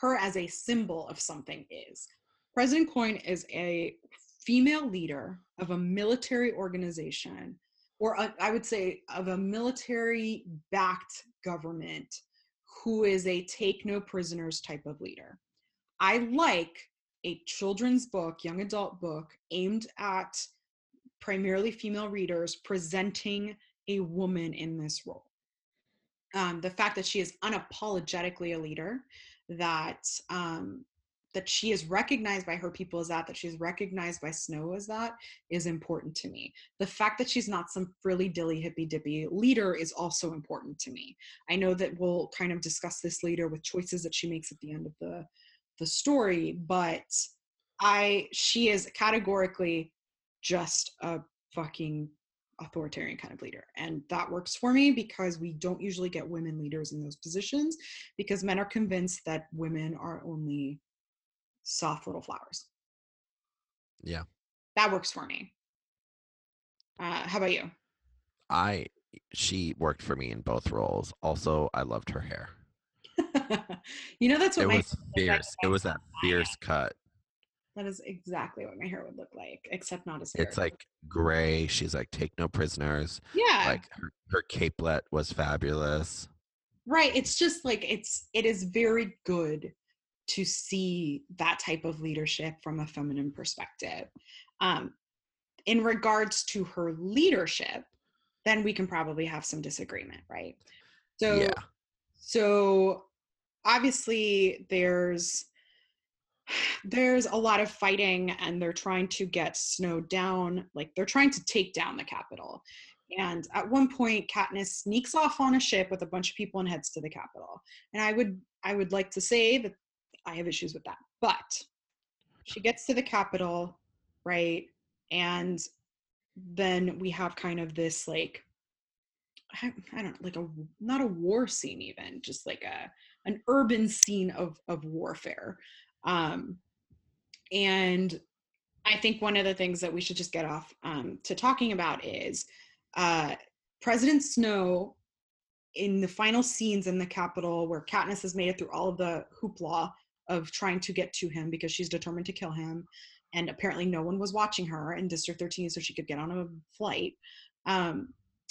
her as a symbol of something is. President Coin is a female leader of a military organization, or a, I would say of a military backed government who is a take no prisoners type of leader. I like a children's book, young adult book aimed at primarily female readers presenting a woman in this role. Um, the fact that she is unapologetically a leader, that um, that she is recognized by her people as that, that she's recognized by Snow as that, is important to me. The fact that she's not some frilly dilly hippy dippy leader is also important to me. I know that we'll kind of discuss this later with choices that she makes at the end of the the story, but I she is categorically just a fucking authoritarian kind of leader. And that works for me because we don't usually get women leaders in those positions because men are convinced that women are only soft little flowers. Yeah. That works for me. Uh, how about you? I she worked for me in both roles. Also, I loved her hair. you know that's what it was fierce. It was that fierce cut. That is exactly what my hair would look like, except not as hair. It's like gray. She's like, take no prisoners. Yeah. Like her, her capelet was fabulous. Right. It's just like it's it is very good to see that type of leadership from a feminine perspective. Um, in regards to her leadership, then we can probably have some disagreement, right? So yeah. so obviously there's there's a lot of fighting and they're trying to get Snow down. Like they're trying to take down the Capitol. And at one point, Katniss sneaks off on a ship with a bunch of people and heads to the Capitol. And I would I would like to say that I have issues with that. But she gets to the Capitol, right? And then we have kind of this like I, I don't know, like a not a war scene even, just like a an urban scene of of warfare um, and I think one of the things that we should just get off um, to talking about is uh, President Snow in the final scenes in the Capitol, where Katniss has made it through all of the hoopla of trying to get to him because she's determined to kill him, and apparently no one was watching her in District 13 so she could get on a flight. Um,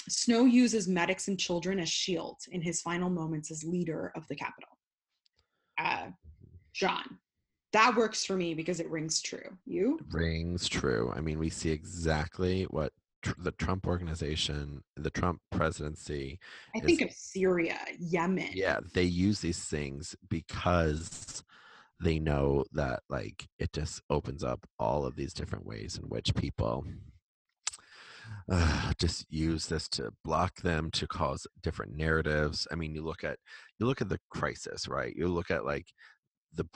Snow uses medics and children as shields in his final moments as leader of the Capitol. Uh, John, that works for me because it rings true. You? Rings true. I mean, we see exactly what tr- the Trump organization, the Trump presidency. I is- think of Syria, Yemen. yeah, they use these things because they know that like it just opens up all of these different ways in which people uh, just use this to block them to cause different narratives. I mean you look at you look at the crisis right? You look at like the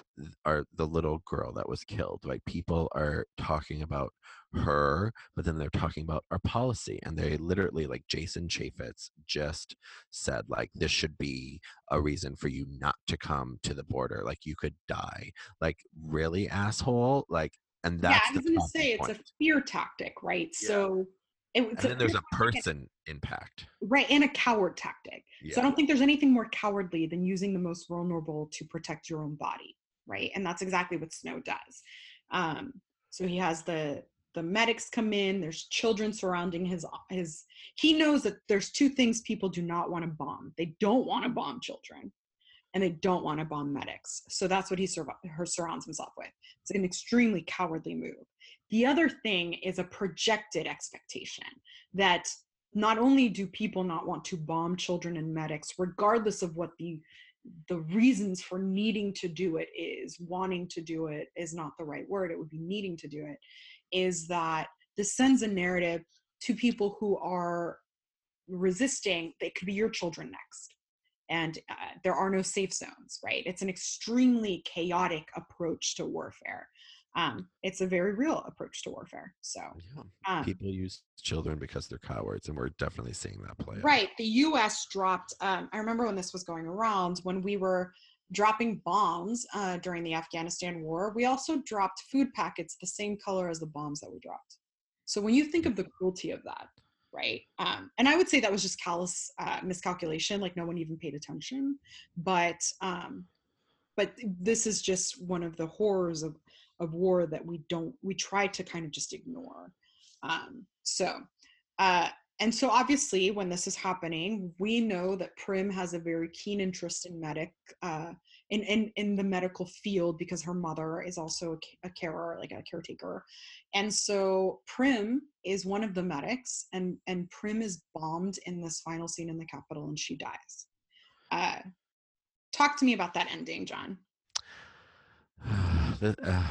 are the little girl that was killed like people are talking about her but then they're talking about our policy and they literally like jason chaffetz just said like this should be a reason for you not to come to the border like you could die like really asshole like and that's yeah, I was talking say it's a fear tactic, right? Yeah. So it, and then there's a person impact right, and a coward tactic. So I don't think there's anything more cowardly than using the most vulnerable to protect your own body, right? And that's exactly what Snow does. Um, so he has the the medics come in. There's children surrounding his his. He knows that there's two things people do not want to bomb. They don't want to bomb children, and they don't want to bomb medics. So that's what he sur- her surrounds himself with. It's an extremely cowardly move. The other thing is a projected expectation that not only do people not want to bomb children and medics regardless of what the the reasons for needing to do it is wanting to do it is not the right word it would be needing to do it is that this sends a narrative to people who are resisting they could be your children next. And uh, there are no safe zones right? It's an extremely chaotic approach to warfare um, it's a very real approach to warfare so yeah um, people use children because they're cowards and we're definitely seeing that play out. Right. The US dropped, um, I remember when this was going around, when we were dropping bombs uh, during the Afghanistan war, we also dropped food packets the same color as the bombs that we dropped. So when you think of the cruelty of that, right? Um, and I would say that was just callous uh, miscalculation, like no one even paid attention. But um, but this is just one of the horrors of of war that we don't we try to kind of just ignore. Um, so uh, and so obviously when this is happening we know that prim has a very keen interest in medic uh, in, in in the medical field because her mother is also a, a carer like a caretaker. And so prim is one of the medics and and prim is bombed in this final scene in the capitol and she dies. Uh, talk to me about that ending john Uh,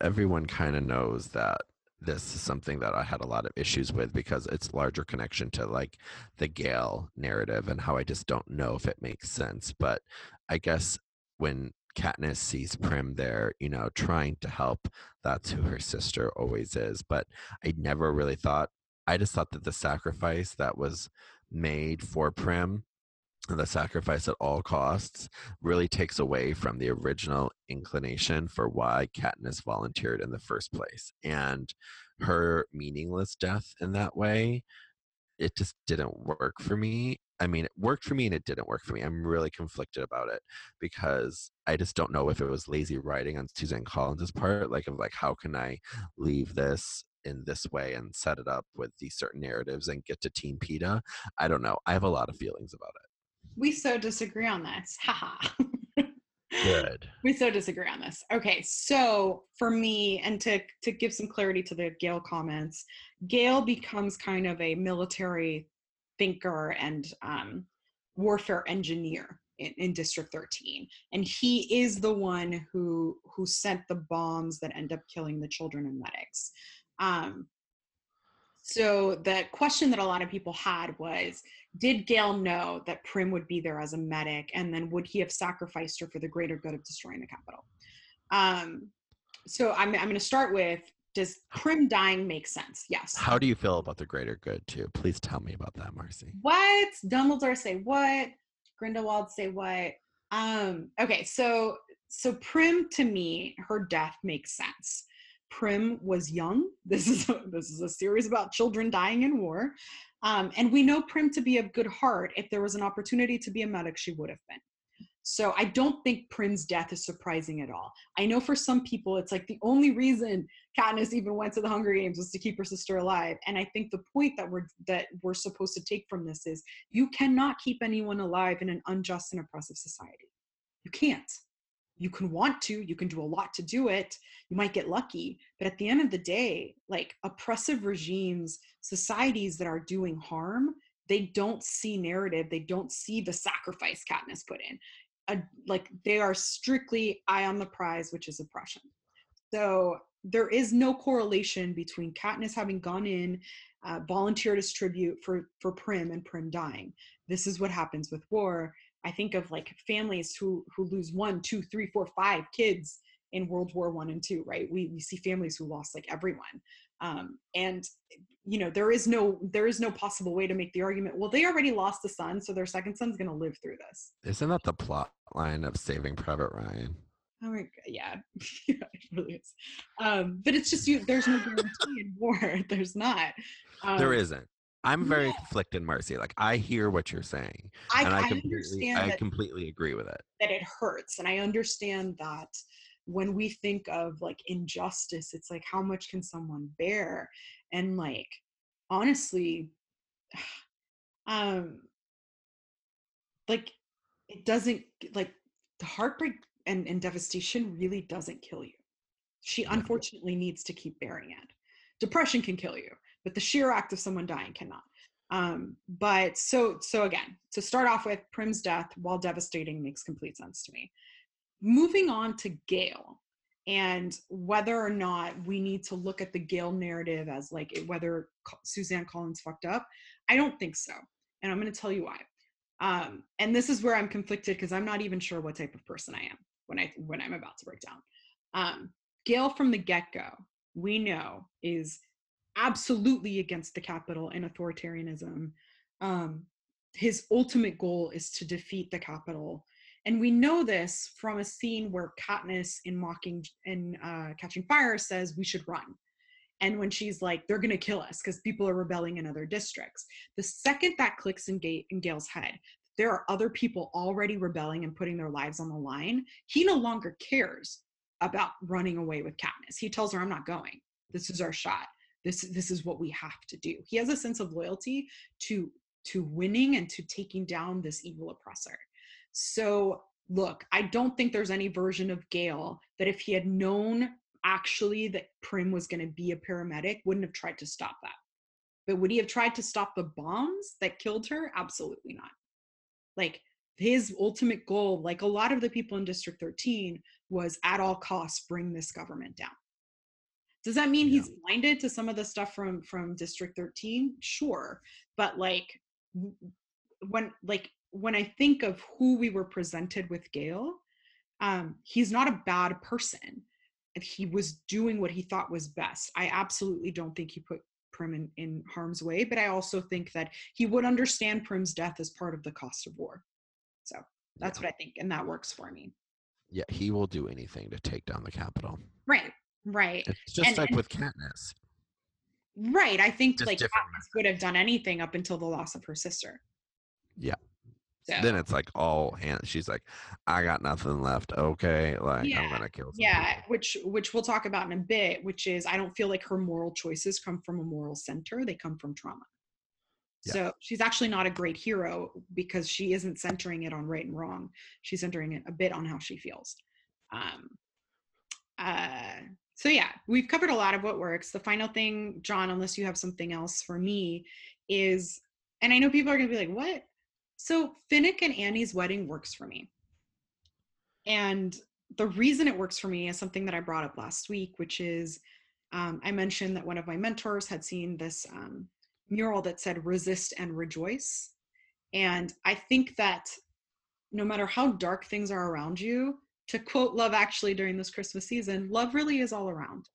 everyone kind of knows that this is something that I had a lot of issues with because it's larger connection to like the Gale narrative and how I just don't know if it makes sense. But I guess when Katniss sees Prim there, you know, trying to help, that's who her sister always is. But I never really thought, I just thought that the sacrifice that was made for Prim the sacrifice at all costs really takes away from the original inclination for why Katniss volunteered in the first place. And her meaningless death in that way, it just didn't work for me. I mean, it worked for me and it didn't work for me. I'm really conflicted about it because I just don't know if it was lazy writing on Suzanne Collins' part, like of like how can I leave this in this way and set it up with these certain narratives and get to Team Peeta. I don't know. I have a lot of feelings about it. We so disagree on this. Haha Good. we so disagree on this. Okay so for me and to to give some clarity to the gale comments gale becomes kind of a military thinker and um, warfare engineer in, in district 13 and he is the one who who sent the bombs that end up killing the children and medics. Um, so the question that a lot of people had was did Gale know that Prim would be there as a medic, and then would he have sacrificed her for the greater good of destroying the capital? Um, so I'm, I'm going to start with: Does Prim dying make sense? Yes. How do you feel about the greater good too? Please tell me about that, Marcy. What? Dumbledore say what? Grindelwald say what? Um, okay, so so Prim to me, her death makes sense. Prim was young. This is a, this is a series about children dying in war, um, and we know Prim to be of good heart. If there was an opportunity to be a medic, she would have been. So I don't think Prim's death is surprising at all. I know for some people, it's like the only reason Katniss even went to the Hunger Games was to keep her sister alive. And I think the point that we're that we're supposed to take from this is you cannot keep anyone alive in an unjust and oppressive society. You can't. You can want to you can do a lot to do it you might get lucky but at the end of the day like oppressive regimes societies that are doing harm they don't see narrative they don't see the sacrifice katniss put in. A, like they are strictly eye on the prize which is oppression. So there is no correlation between katniss having gone in uh, volunteered as tribute for for prim and prim dying. This is what happens with war I think of like families who who lose one, two, three, four, five kids in World War One and Two, right? We we see families who lost like everyone, um, and you know there is no there is no possible way to make the argument. Well, they already lost a son, so their second son's going to live through this. Isn't that the plot line of Saving Private Ryan? Oh my, yeah, yeah, it really is. Um, but it's just you. There's no guarantee in war. There's not. Um, there isn't. I'm very conflicted, Marcy. Like I hear what you're saying, I, and I, I completely, I completely agree with it. That it hurts, and I understand that when we think of like injustice, it's like how much can someone bear, and like honestly, um, like it doesn't like the heartbreak and, and devastation really doesn't kill you. She unfortunately needs to keep bearing it. Depression can kill you but the sheer act of someone dying cannot. Um, but so so again, to start off with, Prim's death, while devastating, makes complete sense to me. Moving on to Gale and whether or not we need to look at the Gale narrative as like whether Suzanne Collins fucked up, I don't think so, and I'm going to tell you why. Um, and this is where I'm conflicted because I'm not even sure what type of person I am when I when I'm about to break down. Um, Gale from the get go, we know is absolutely against the capital and authoritarianism. Um, his ultimate goal is to defeat the capital. And we know this from a scene where Katniss in Mocking in uh, Catching Fire says we should run. And when she's like, they're gonna kill us because people are rebelling in other districts. The second that clicks in, Ga- in Gale's head, there are other people already rebelling and putting their lives on the line. He no longer cares about running away with Katniss. He tells her, I'm not going. This is our shot this this is what we have to do. He has a sense of loyalty to to winning and to taking down this evil oppressor. So look i don't think there's any version of gale that if he had known actually that prim was going to be a paramedic wouldn't have tried to stop that. But would he have tried to stop the bombs that killed her? Absolutely not. Like his ultimate goal like a lot of the people in district 13 was at all costs bring this government down does that mean yeah. he's blinded to some of the stuff from from District 13? Sure. But like when like when I think of who we were presented with Gale, um, he's not a bad person. He was doing what he thought was best. I absolutely don't think he put Prim in, in harm's way, but I also think that he would understand Prim's death as part of the cost of war. So that's yeah. what I think, and that works for me. Yeah, he will do anything to take down the Capitol. Right. Right. It's just and, like and, with Katniss. Right. I think just like Katniss would have done anything up until the loss of her sister. Yeah. So. Then it's like all hands. She's like, I got nothing left. Okay, like yeah. I'm gonna kill. Yeah, people. which which we'll talk about in a bit. Which is, I don't feel like her moral choices come from a moral center. They come from trauma. Yeah. So she's actually not a great hero because she isn't centering it on right and wrong. She's centering it a bit on how she feels. Um, uh, so yeah, we've covered a lot of what works. The final thing, John, unless you have something else for me, is, and I know people are gonna be like, what? So Finnick and Annie's wedding works for me. And the reason it works for me is something that I brought up last week, which is um, I mentioned that one of my mentors had seen this um, mural that said resist and rejoice. And I think that no matter how dark things are around you, to quote Love Actually during this Christmas season, love really is all around.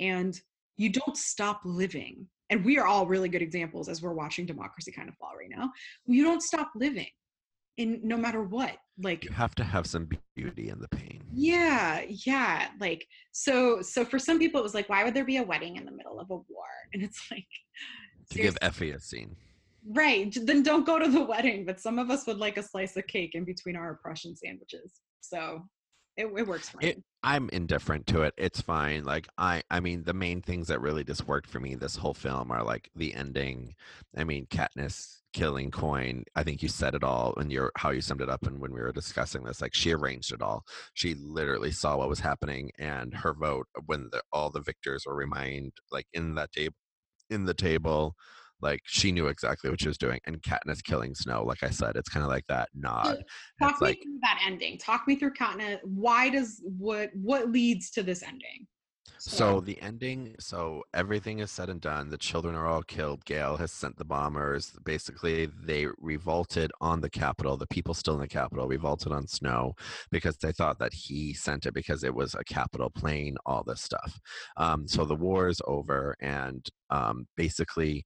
And you don't stop living. And we are all really good examples as we're watching democracy kind of fall right now. You don't stop living in no matter what. Like you have to have some beauty in the pain. Yeah, yeah. Like so so for some people it was like, why would there be a wedding in the middle of a war? And it's like to give Effie a scene. Right. Then don't go to the wedding. But some of us would like a slice of cake in between our oppression sandwiches. So It, it works for It. I'm indifferent to it. It's fine. Like I, I mean, the main things that really just worked for me this whole film are like the ending. I mean, Katniss killing Coin. I think you said it all and you're how you summed it up, and when we were discussing this, like she arranged it all. She literally saw what was happening, and her vote when the, all the victors were remind like in that table, in the table. Like she knew exactly what she was doing, and Katniss killing Snow. Like I said, it's kind of like that nod. Talk me like through that ending. Talk me through Katniss. Why does what what leads to this ending? So the ending, so everything is said and done. The children are all killed. Gale has sent the bombers. Basically, they revolted on the capital. The people still in the capital revolted on Snow because they thought that he sent it because it was a capital plane, all this stuff. Um, so the war is over, and um, basically,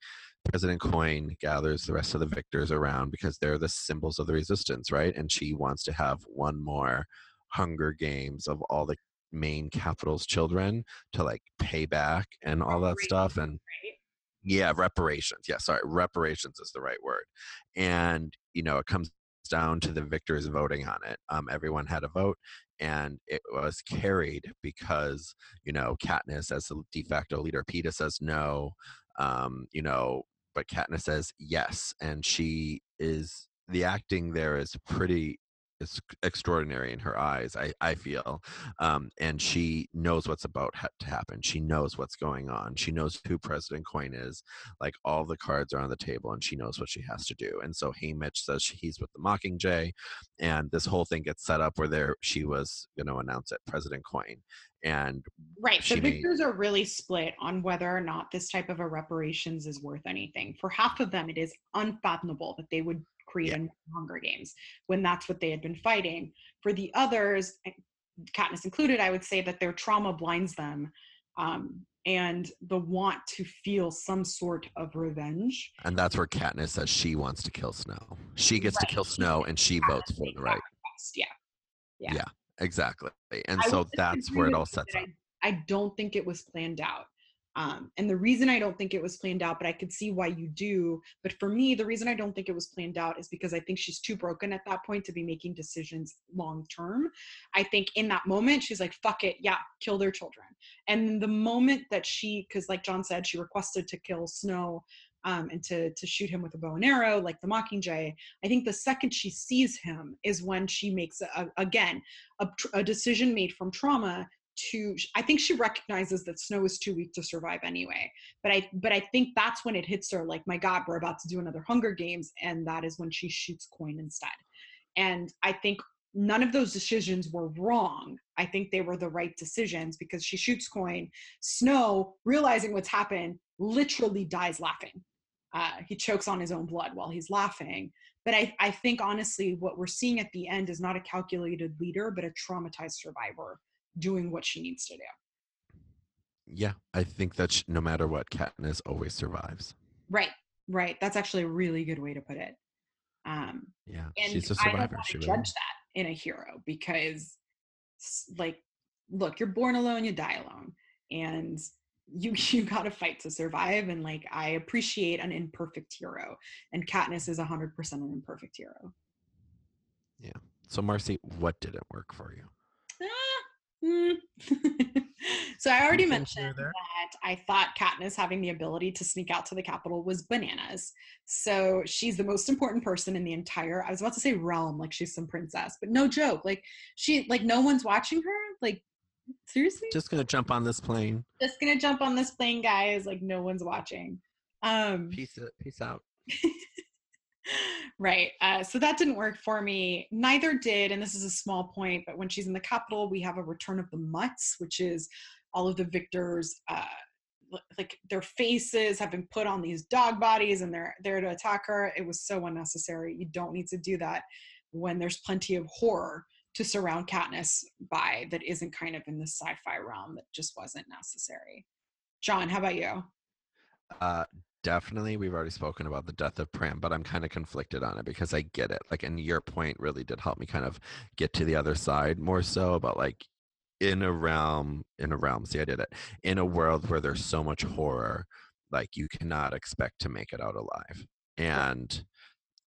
President Coin gathers the rest of the victors around because they're the symbols of the resistance, right? And she wants to have one more Hunger Games of all the main capital's children to like pay back and all that stuff and yeah reparations. Yeah sorry reparations is the right word. And you know it comes down to the victors voting on it. Um, everyone had a vote and it was carried because you know Katniss as the de facto leader Peeta says no. Um, you know but Katniss says yes and she is the acting there is pretty is extraordinary in her eyes i, I feel um, and she knows what's about ha- to happen she knows what's going on she knows who president coin is like all the cards are on the table and she knows what she has to do and so haymitch says he's with the mockingjay and this whole thing gets set up where there she was going to announce it president coin and Right. The victors are really split on whether or not this type of a reparations is worth anything. For half of them, it is unfathomable that they would create Yeah. a Hunger Games when that's what they had been fighting. For the others, eh, Katniss included, I would say that their trauma blinds them. Um, and the want to feel some sort of revenge. and that's where Katniss says she wants to kill Snow. She gets to kill Snow, and she votes for the right. Yeah. Yeah. Exactly, and I so that's where it all sets up. I, I don't think it was planned out. Um, and the reason I don't think it was planned out, but I could see why you do. But for me, the reason I don't think it was planned out is because I think she's too broken at that point to be making decisions long term. I think in that moment, she's like, fuck it, yeah, kill their children. And the moment that she, because like John said, she requested to kill Snow um, and to, to shoot him with a bow and arrow, like the Mockingjay. I think the second she sees him is when she makes, a, a- again, a, a decision made from trauma to i think she recognizes that snow is too weak to survive anyway but i but i think that's when it hits her like my god we're about to do another hunger games and that is when she shoots coin instead. And i think none of those decisions were wrong. I think they were the right decisions because she shoots coin snow realizing what's happened literally dies laughing. Uh, he chokes on his own blood while he's laughing. But I, I think honestly what we're seeing at the end is not a calculated leader but a traumatized survivor doing what she needs to do Yeah, I think that sh- no matter what, Katniss always survives. right right that's actually a really good way to put it um Yeah, and she's a i don't survivor. want She to really judge is. that in a hero because like look you're born alone you die alone and you you got to fight to survive and like i appreciate an imperfect hero and Katniss is 100% an imperfect hero Yeah. So, Marcy, what didn't work for you? Mm. so I already mentioned that I thought Katniss having the ability to sneak out to the Capitol was bananas. So she's the most important person in the entire. I was about to say realm, like she's some princess, but no joke. Like she, like no one's watching her. Like seriously, Just gonna jump on this plane. just gonna jump on this plane, guys. Like no one's watching. Um, Peace. Peace out. right. Uh, so that didn't work for me. Neither did, and this is a small point, but when she's in the Capitol, we have a return of the mutts, which is all of the victors. Uh, like their faces have been put on these dog bodies and they're there to attack her. It was so unnecessary. You don't need to do that when there's plenty of horror to surround Katniss by that isn't kind of in the sci-fi realm that just wasn't necessary. John, how about you? Uh, definitely, we've already spoken about the death of Prim, but I'm kind of conflicted on it because I get it. Like, and your point really did help me kind of get to the other side more so about like in a realm, in a realm. See, I did it in a world where there's so much horror, like you cannot expect to make it out alive. And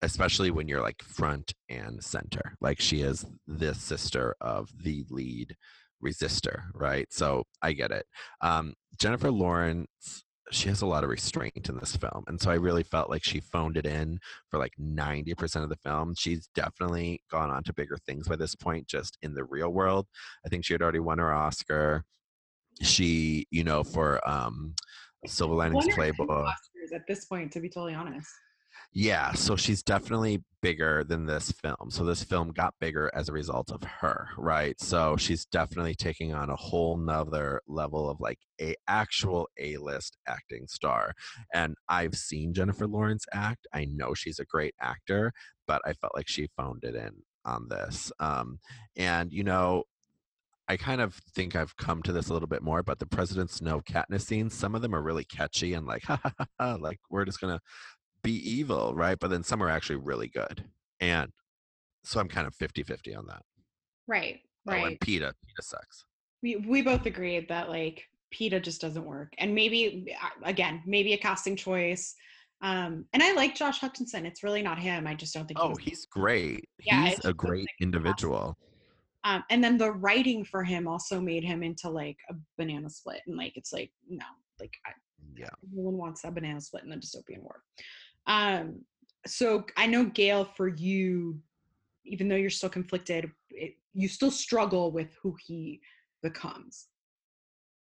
especially when you're like front and center. Like she is the sister of the lead resistor, right? So I get it. Um, Jennifer Lawrence, she has a lot of restraint in this film. And so I really felt like she phoned it in for like 90% of the film. She's definitely gone on to bigger things by this point, just in the real world. I think she had already won her Oscar. She, you know, for um, Silver Linings One or two Playbook. Oscars at this point, to be totally honest. Yeah, so she's definitely bigger than this film. So this film got bigger as a result of her, right? So she's definitely taking on a whole nother level of like a actual A-list acting star. And I've seen Jennifer Lawrence act. I know she's a great actor, but I felt like she phoned it in on this. Um, and you know, I kind of think I've come to this a little bit more, but the President Snow Katniss scenes, some of them are really catchy and like, ha ha ha, ha like we're just gonna be evil, right? But then some are actually really good. And so I'm kind of 50 50 on that. Right. Oh, Right. and Peeta, Peeta sucks. we we both agreed that like Peeta just doesn't work, and maybe uh, again maybe a casting choice. Um, and I like Josh Hutcherson. It's really not him. I just don't think. Oh, he's great. Yeah, He's a great individual. Um, and then the writing for him also made him into like a banana split, and like it's like no, like I, Yeah. no one wants a banana split in the dystopian war. Um, so I know Gale, for you, even though you're still conflicted, it, you still struggle with who he becomes.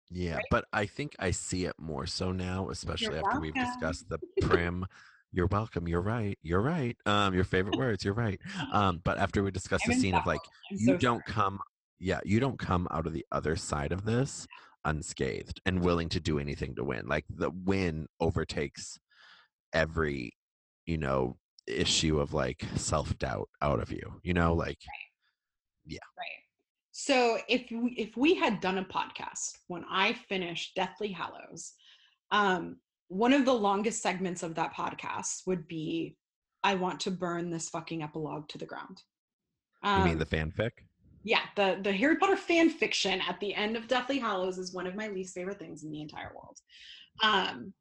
Yeah. But I think I see it more so now, especially after we've discussed the prim. You're welcome. You're right. You're right. Um, your favorite words. You're right. Um, but after we discussed the scene of like I'm you so don't come yeah you don't come out of the other side of this unscathed and willing to do anything to win like the win overtakes every you know issue of like self-doubt out of you you know like Right. So if we, if we had done a podcast when I finished Deathly Hallows, um, one of the longest segments of that podcast would be, "I want to burn this fucking epilogue to the ground." you Um, mean the fanfic yeah, the the Harry Potter fan fiction at the end of Deathly Hallows is one of my least favorite things in the entire world. Um,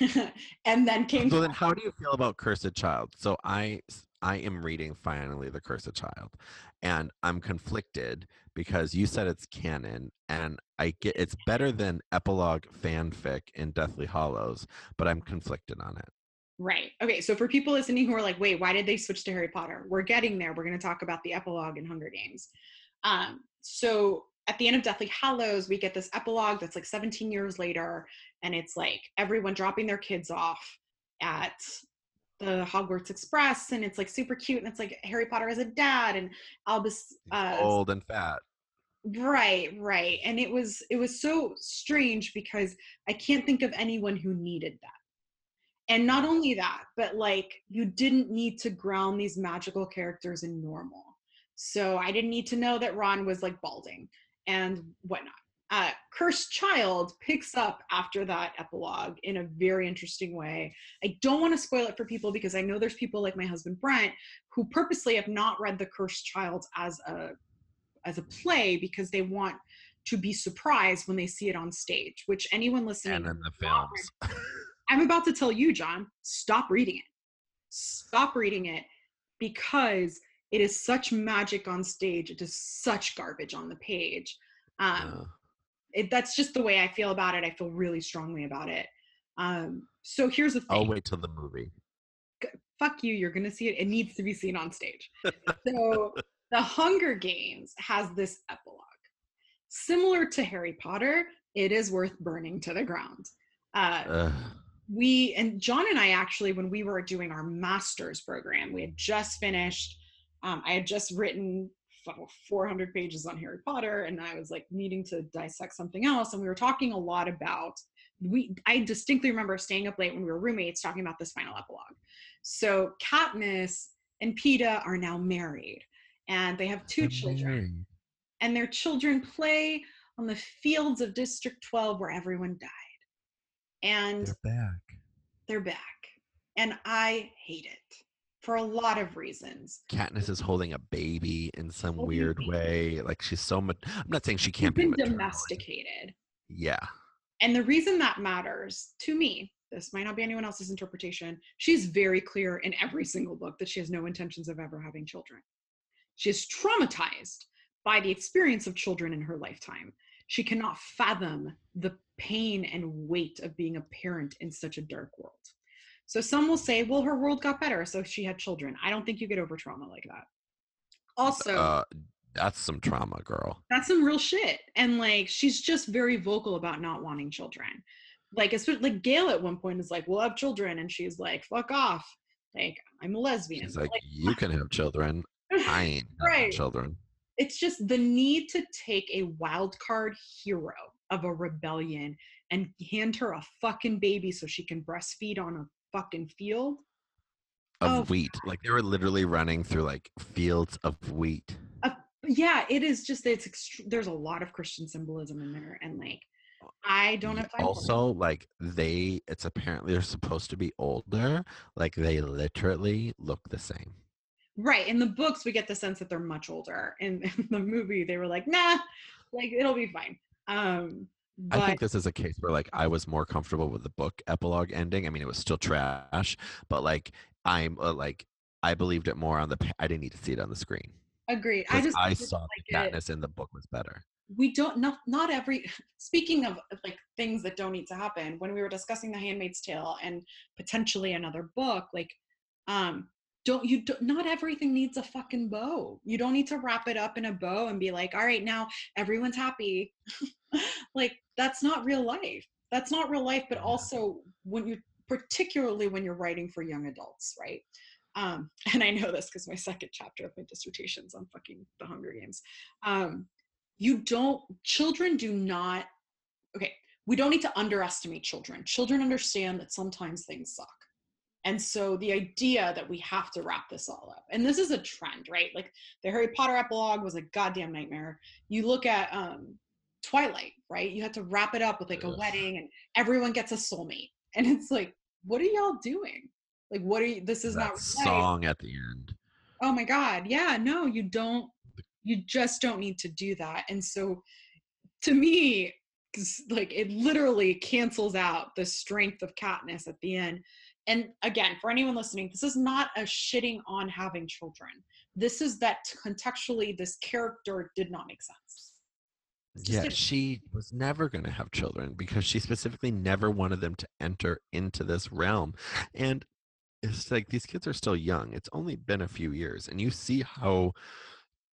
and then came so then how do you feel about cursed child so i i am reading finally the cursed child and i'm conflicted because you said it's canon and i get it's better than epilogue fanfic in Deathly Hallows but i'm conflicted on it Right. Okay. So for people listening who are like, wait, why did they switch to Harry Potter? We're getting there. We're going to talk about the epilogue in Hunger Games. Um, so at the end of Deathly Hallows, we get this epilogue that's like 17 years later, and it's like everyone dropping their kids off at the Hogwarts Express, and it's like super cute, and it's like Harry Potter as a dad, and Albus. Uh, old and fat right, right, and it was it was so strange because I can't think of anyone who needed that. And not only that, but like you didn't need to ground these magical characters in normal. So I didn't need to know that Ron was like balding and whatnot. Uh, Cursed Child picks up after that epilogue in a very interesting way. I don't want to spoil it for people because I know there's people like my husband Brent who purposely have not read The Cursed Child as a as a play because they want to be surprised when they see it on stage. Which anyone listening and in the who has not films I'm about to tell you, John, stop reading it. Stop reading it because it is such magic on stage. It is such garbage on the page. Um, it, that's just the way I feel about it. I feel really strongly about it. Um, so here's the thing. i'll wait till the movie Fuck you. You're to see it. It needs to be seen on stage. so the Hunger Games has this epilogue. Similar to Harry Potter, it is worth burning to the ground. Uh, we and John and I actually, when we were doing our master's program, we had just finished. Um, I had just written 400 pages on Harry Potter, and I was like needing to dissect something else. And we were talking a lot about. We I distinctly remember staying up late when we were roommates talking about this final epilogue. So Katniss and Peeta are now married, and they have 2 They're children and their children play on the fields of District 12 where everyone died. And they're back they're back. And I hate it for a lot of reasons. Katniss is holding a baby in some a weird baby. way. Like she's so much. I'm not saying she can't be been domesticated. Yeah, And the reason that matters to me, this might not be anyone else's interpretation. She's very clear in every single book that she has no intentions of ever having children. She is traumatized by the experience of children in her lifetime. She cannot fathom the pain and weight of being a parent in such a dark world. So some will say, well, her world got better, so she had children. I don't think you get over trauma like that. Also, Uh, that's some trauma, girl. that's some real shit. And like, she's just very vocal about not wanting children. Like, especially like Gale at one point is like, we'll have children. And she's like, fuck off. Like, I'm a lesbian. She's But, like, you can have children. I ain't Right. children. it's just the need to take a wild card hero of a rebellion and hand her a fucking baby so she can breastfeed on a fucking field. Of Oh, wheat. Like they were literally running through like fields of wheat. Yeah, it is just it's ext- there's a lot of Christian symbolism in there, and like I don't have time. for it. also like they it's apparently they're supposed to be older like they literally look the same Right. In the books, we get the sense that they're much older. In, in the movie, they were like, nah, like it'll be fine. Um, but i think this is a case where like i was more comfortable with the book epilogue ending i mean it was still trash but like i'm uh, like i believed it more on the i didn't need to see it on the screen agreed. I just i saw like. Katniss in the book was better We don't not not every. Speaking of like things that don't need to happen, when we were discussing The Handmaid's Tale and potentially another book, like, um, don't you do, not everything needs a fucking bow. You don't need to wrap it up in a bow and be like, all right, now everyone's happy. like that's not real life. That's not real life. But also when you, particularly when you're writing for young adults, right? Um, and I know this because my second chapter of my dissertation's on fucking The Hunger Games. Um, you don't. Children do not. Okay, we don't need to underestimate children. Children understand that sometimes things suck. And so the idea that we have to wrap this all up, and this is a trend, right? Like the Harry Potter epilogue was a goddamn nightmare. You look at um, Twilight, right? You have to wrap it up with like a Ugh. wedding and everyone gets a soulmate. And it's like, what are y'all doing? Like, what are you? This is that not real life. song at the end Oh my God. Yeah, no, you don't, you just don't need to do that. And so to me, like it literally cancels out the strength of Katniss at the end. And again, for anyone listening, this is not a shitting on having children. This is that contextually, this character did not make sense. Yeah she was never going to have children because she specifically never wanted them to enter into this realm and it's like these kids are still young it's only been a few years and you see how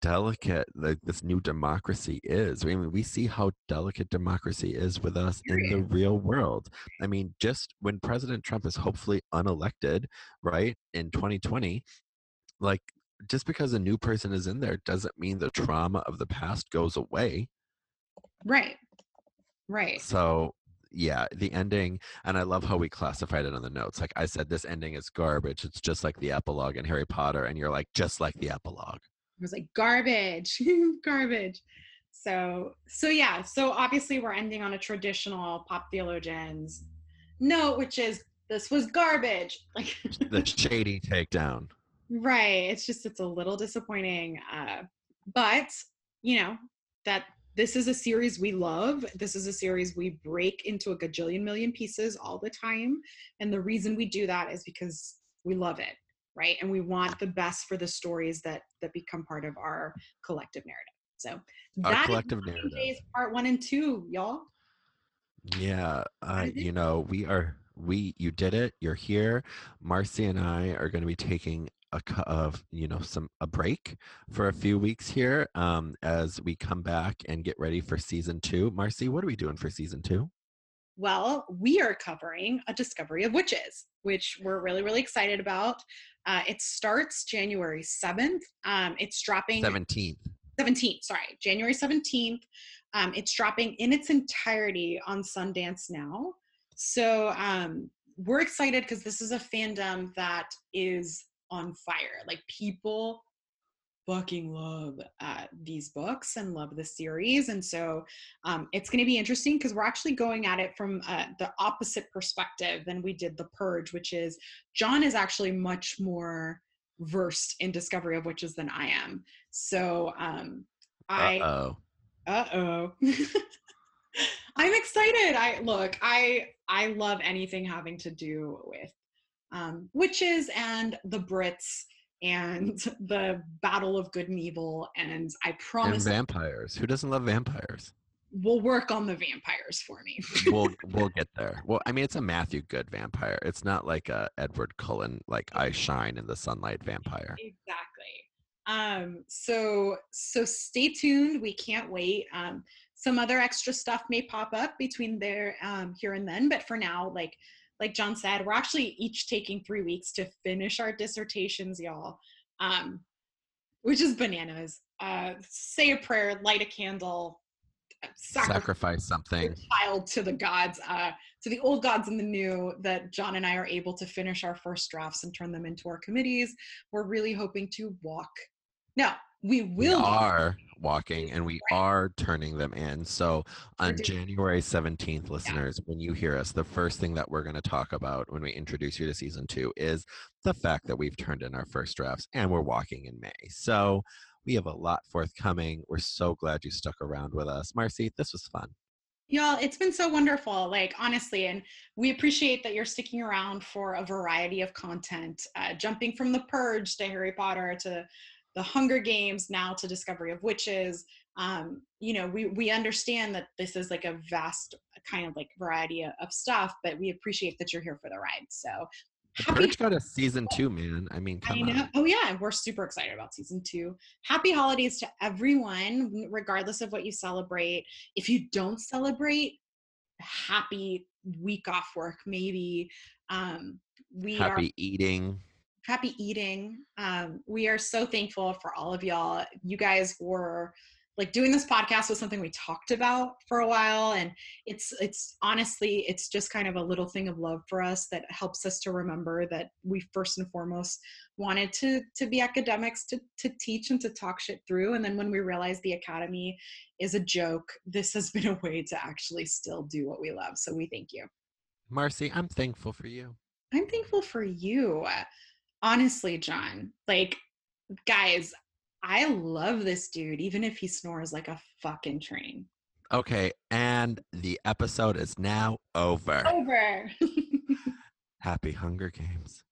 delicate like this new democracy is i mean we see how delicate democracy is with us in the real world. I mean just when president trump is hopefully unelected right in 2020 like just because a new person is in there doesn't mean the trauma of the past goes away Right. Right. so yeah, the ending, and I love how we classified it on the notes. Like I said, this ending is garbage. It's just like the epilogue in Harry Potter, and you're like, just like the epilogue. It was like garbage, garbage. So, so yeah. So obviously, we're ending on a traditional pop theologians note, which is this was garbage. Like, The shady takedown. right? It's just it's a little disappointing. Uh, but you know that this is a series we love. This is a series we break into a gajillion million pieces all the time, and the reason we do that is because we love it, right? And we want the best for the stories that that become part of our collective narrative. So Our that is collective narrative. part one and two, y'all. Yeah, uh, you know, we are we. You did it. You're here. Marcy and I are going to be taking a of you know some a break for a few weeks here um as we come back and get ready for season two marcy what are we doing for season two Well, we are covering a discovery of witches, which we're really, really excited about. Uh, it starts January 7th. Um, it's dropping 17th 17th, sorry, January 17th. Um, it's dropping in its entirety on Sundance now. So um, we're excited because this is a fandom that is on fire. Like people fucking love uh, these books and love the series. And so um, it's going to be interesting because we're actually going at it from uh, the opposite perspective than we did The Purge, which is John is actually much more versed in Discovery of Witches than I am. So um, I uh-oh uh oh. I'm excited. I look, I I love anything having to do with um, witches and the Brits and the battle of good and evil. And I promise. And vampires. Who doesn't love vampires? we'll work on the vampires for me. We'll we'll get there. Well, I mean, it's a Matthew Goode vampire. It's not like a Edward Cullen like I shine in the sunlight vampire. exactly. Um, so so stay tuned. We can't wait. Um, some other extra stuff may pop up between there um, here and then, but for now, like like John said, we're actually each taking three weeks to finish our dissertations, y'all. Um, which is bananas. Uh, say a prayer, light a candle, sacrifice Sacrifice something. child to the gods, uh, to the old gods and the new, that John and I are able to finish our first drafts and turn them into our committees. We're really hoping to walk. No, we We will. are walking and we are turning them in. So on January 17th, listeners, when you hear us, the first thing that we're going to talk about when we introduce you to season two is the fact that we've turned in our first drafts and we're walking in May. So we have a lot forthcoming. We're so glad you stuck around with us. Marcy, this was fun. Y'all, it's been so wonderful, like honestly, and we appreciate that you're sticking around for a variety of content, uh, jumping from The Purge to Harry Potter to The Hunger Games, now to Discovery of Witches. Um, you know, we we understand that this is like a vast kind of like variety of, of stuff, but we appreciate that you're here for the ride. So The happy Purge got a season two, man. I mean, I know. on. Oh yeah, we're super excited about season two. Happy holidays to everyone, regardless of what you celebrate. If you don't celebrate, happy week off work, maybe. Um, we are eating. Happy eating. Um, we are so thankful for all of y'all. You guys were like doing this podcast was something we talked about for a while and it's it's honestly it's just kind of a little thing of love for us that helps us to remember that we first and foremost wanted to to be academics to to teach and to talk shit through and then when we realized the academy is a joke this has been a way to actually still do what we love so we thank you Marcy, I'm thankful for you. I'm thankful for you. Honestly, John. Like, guys, I love this dude, even if he snores like a fucking train. Okay, and the episode is now over. Over. Happy Hunger Games.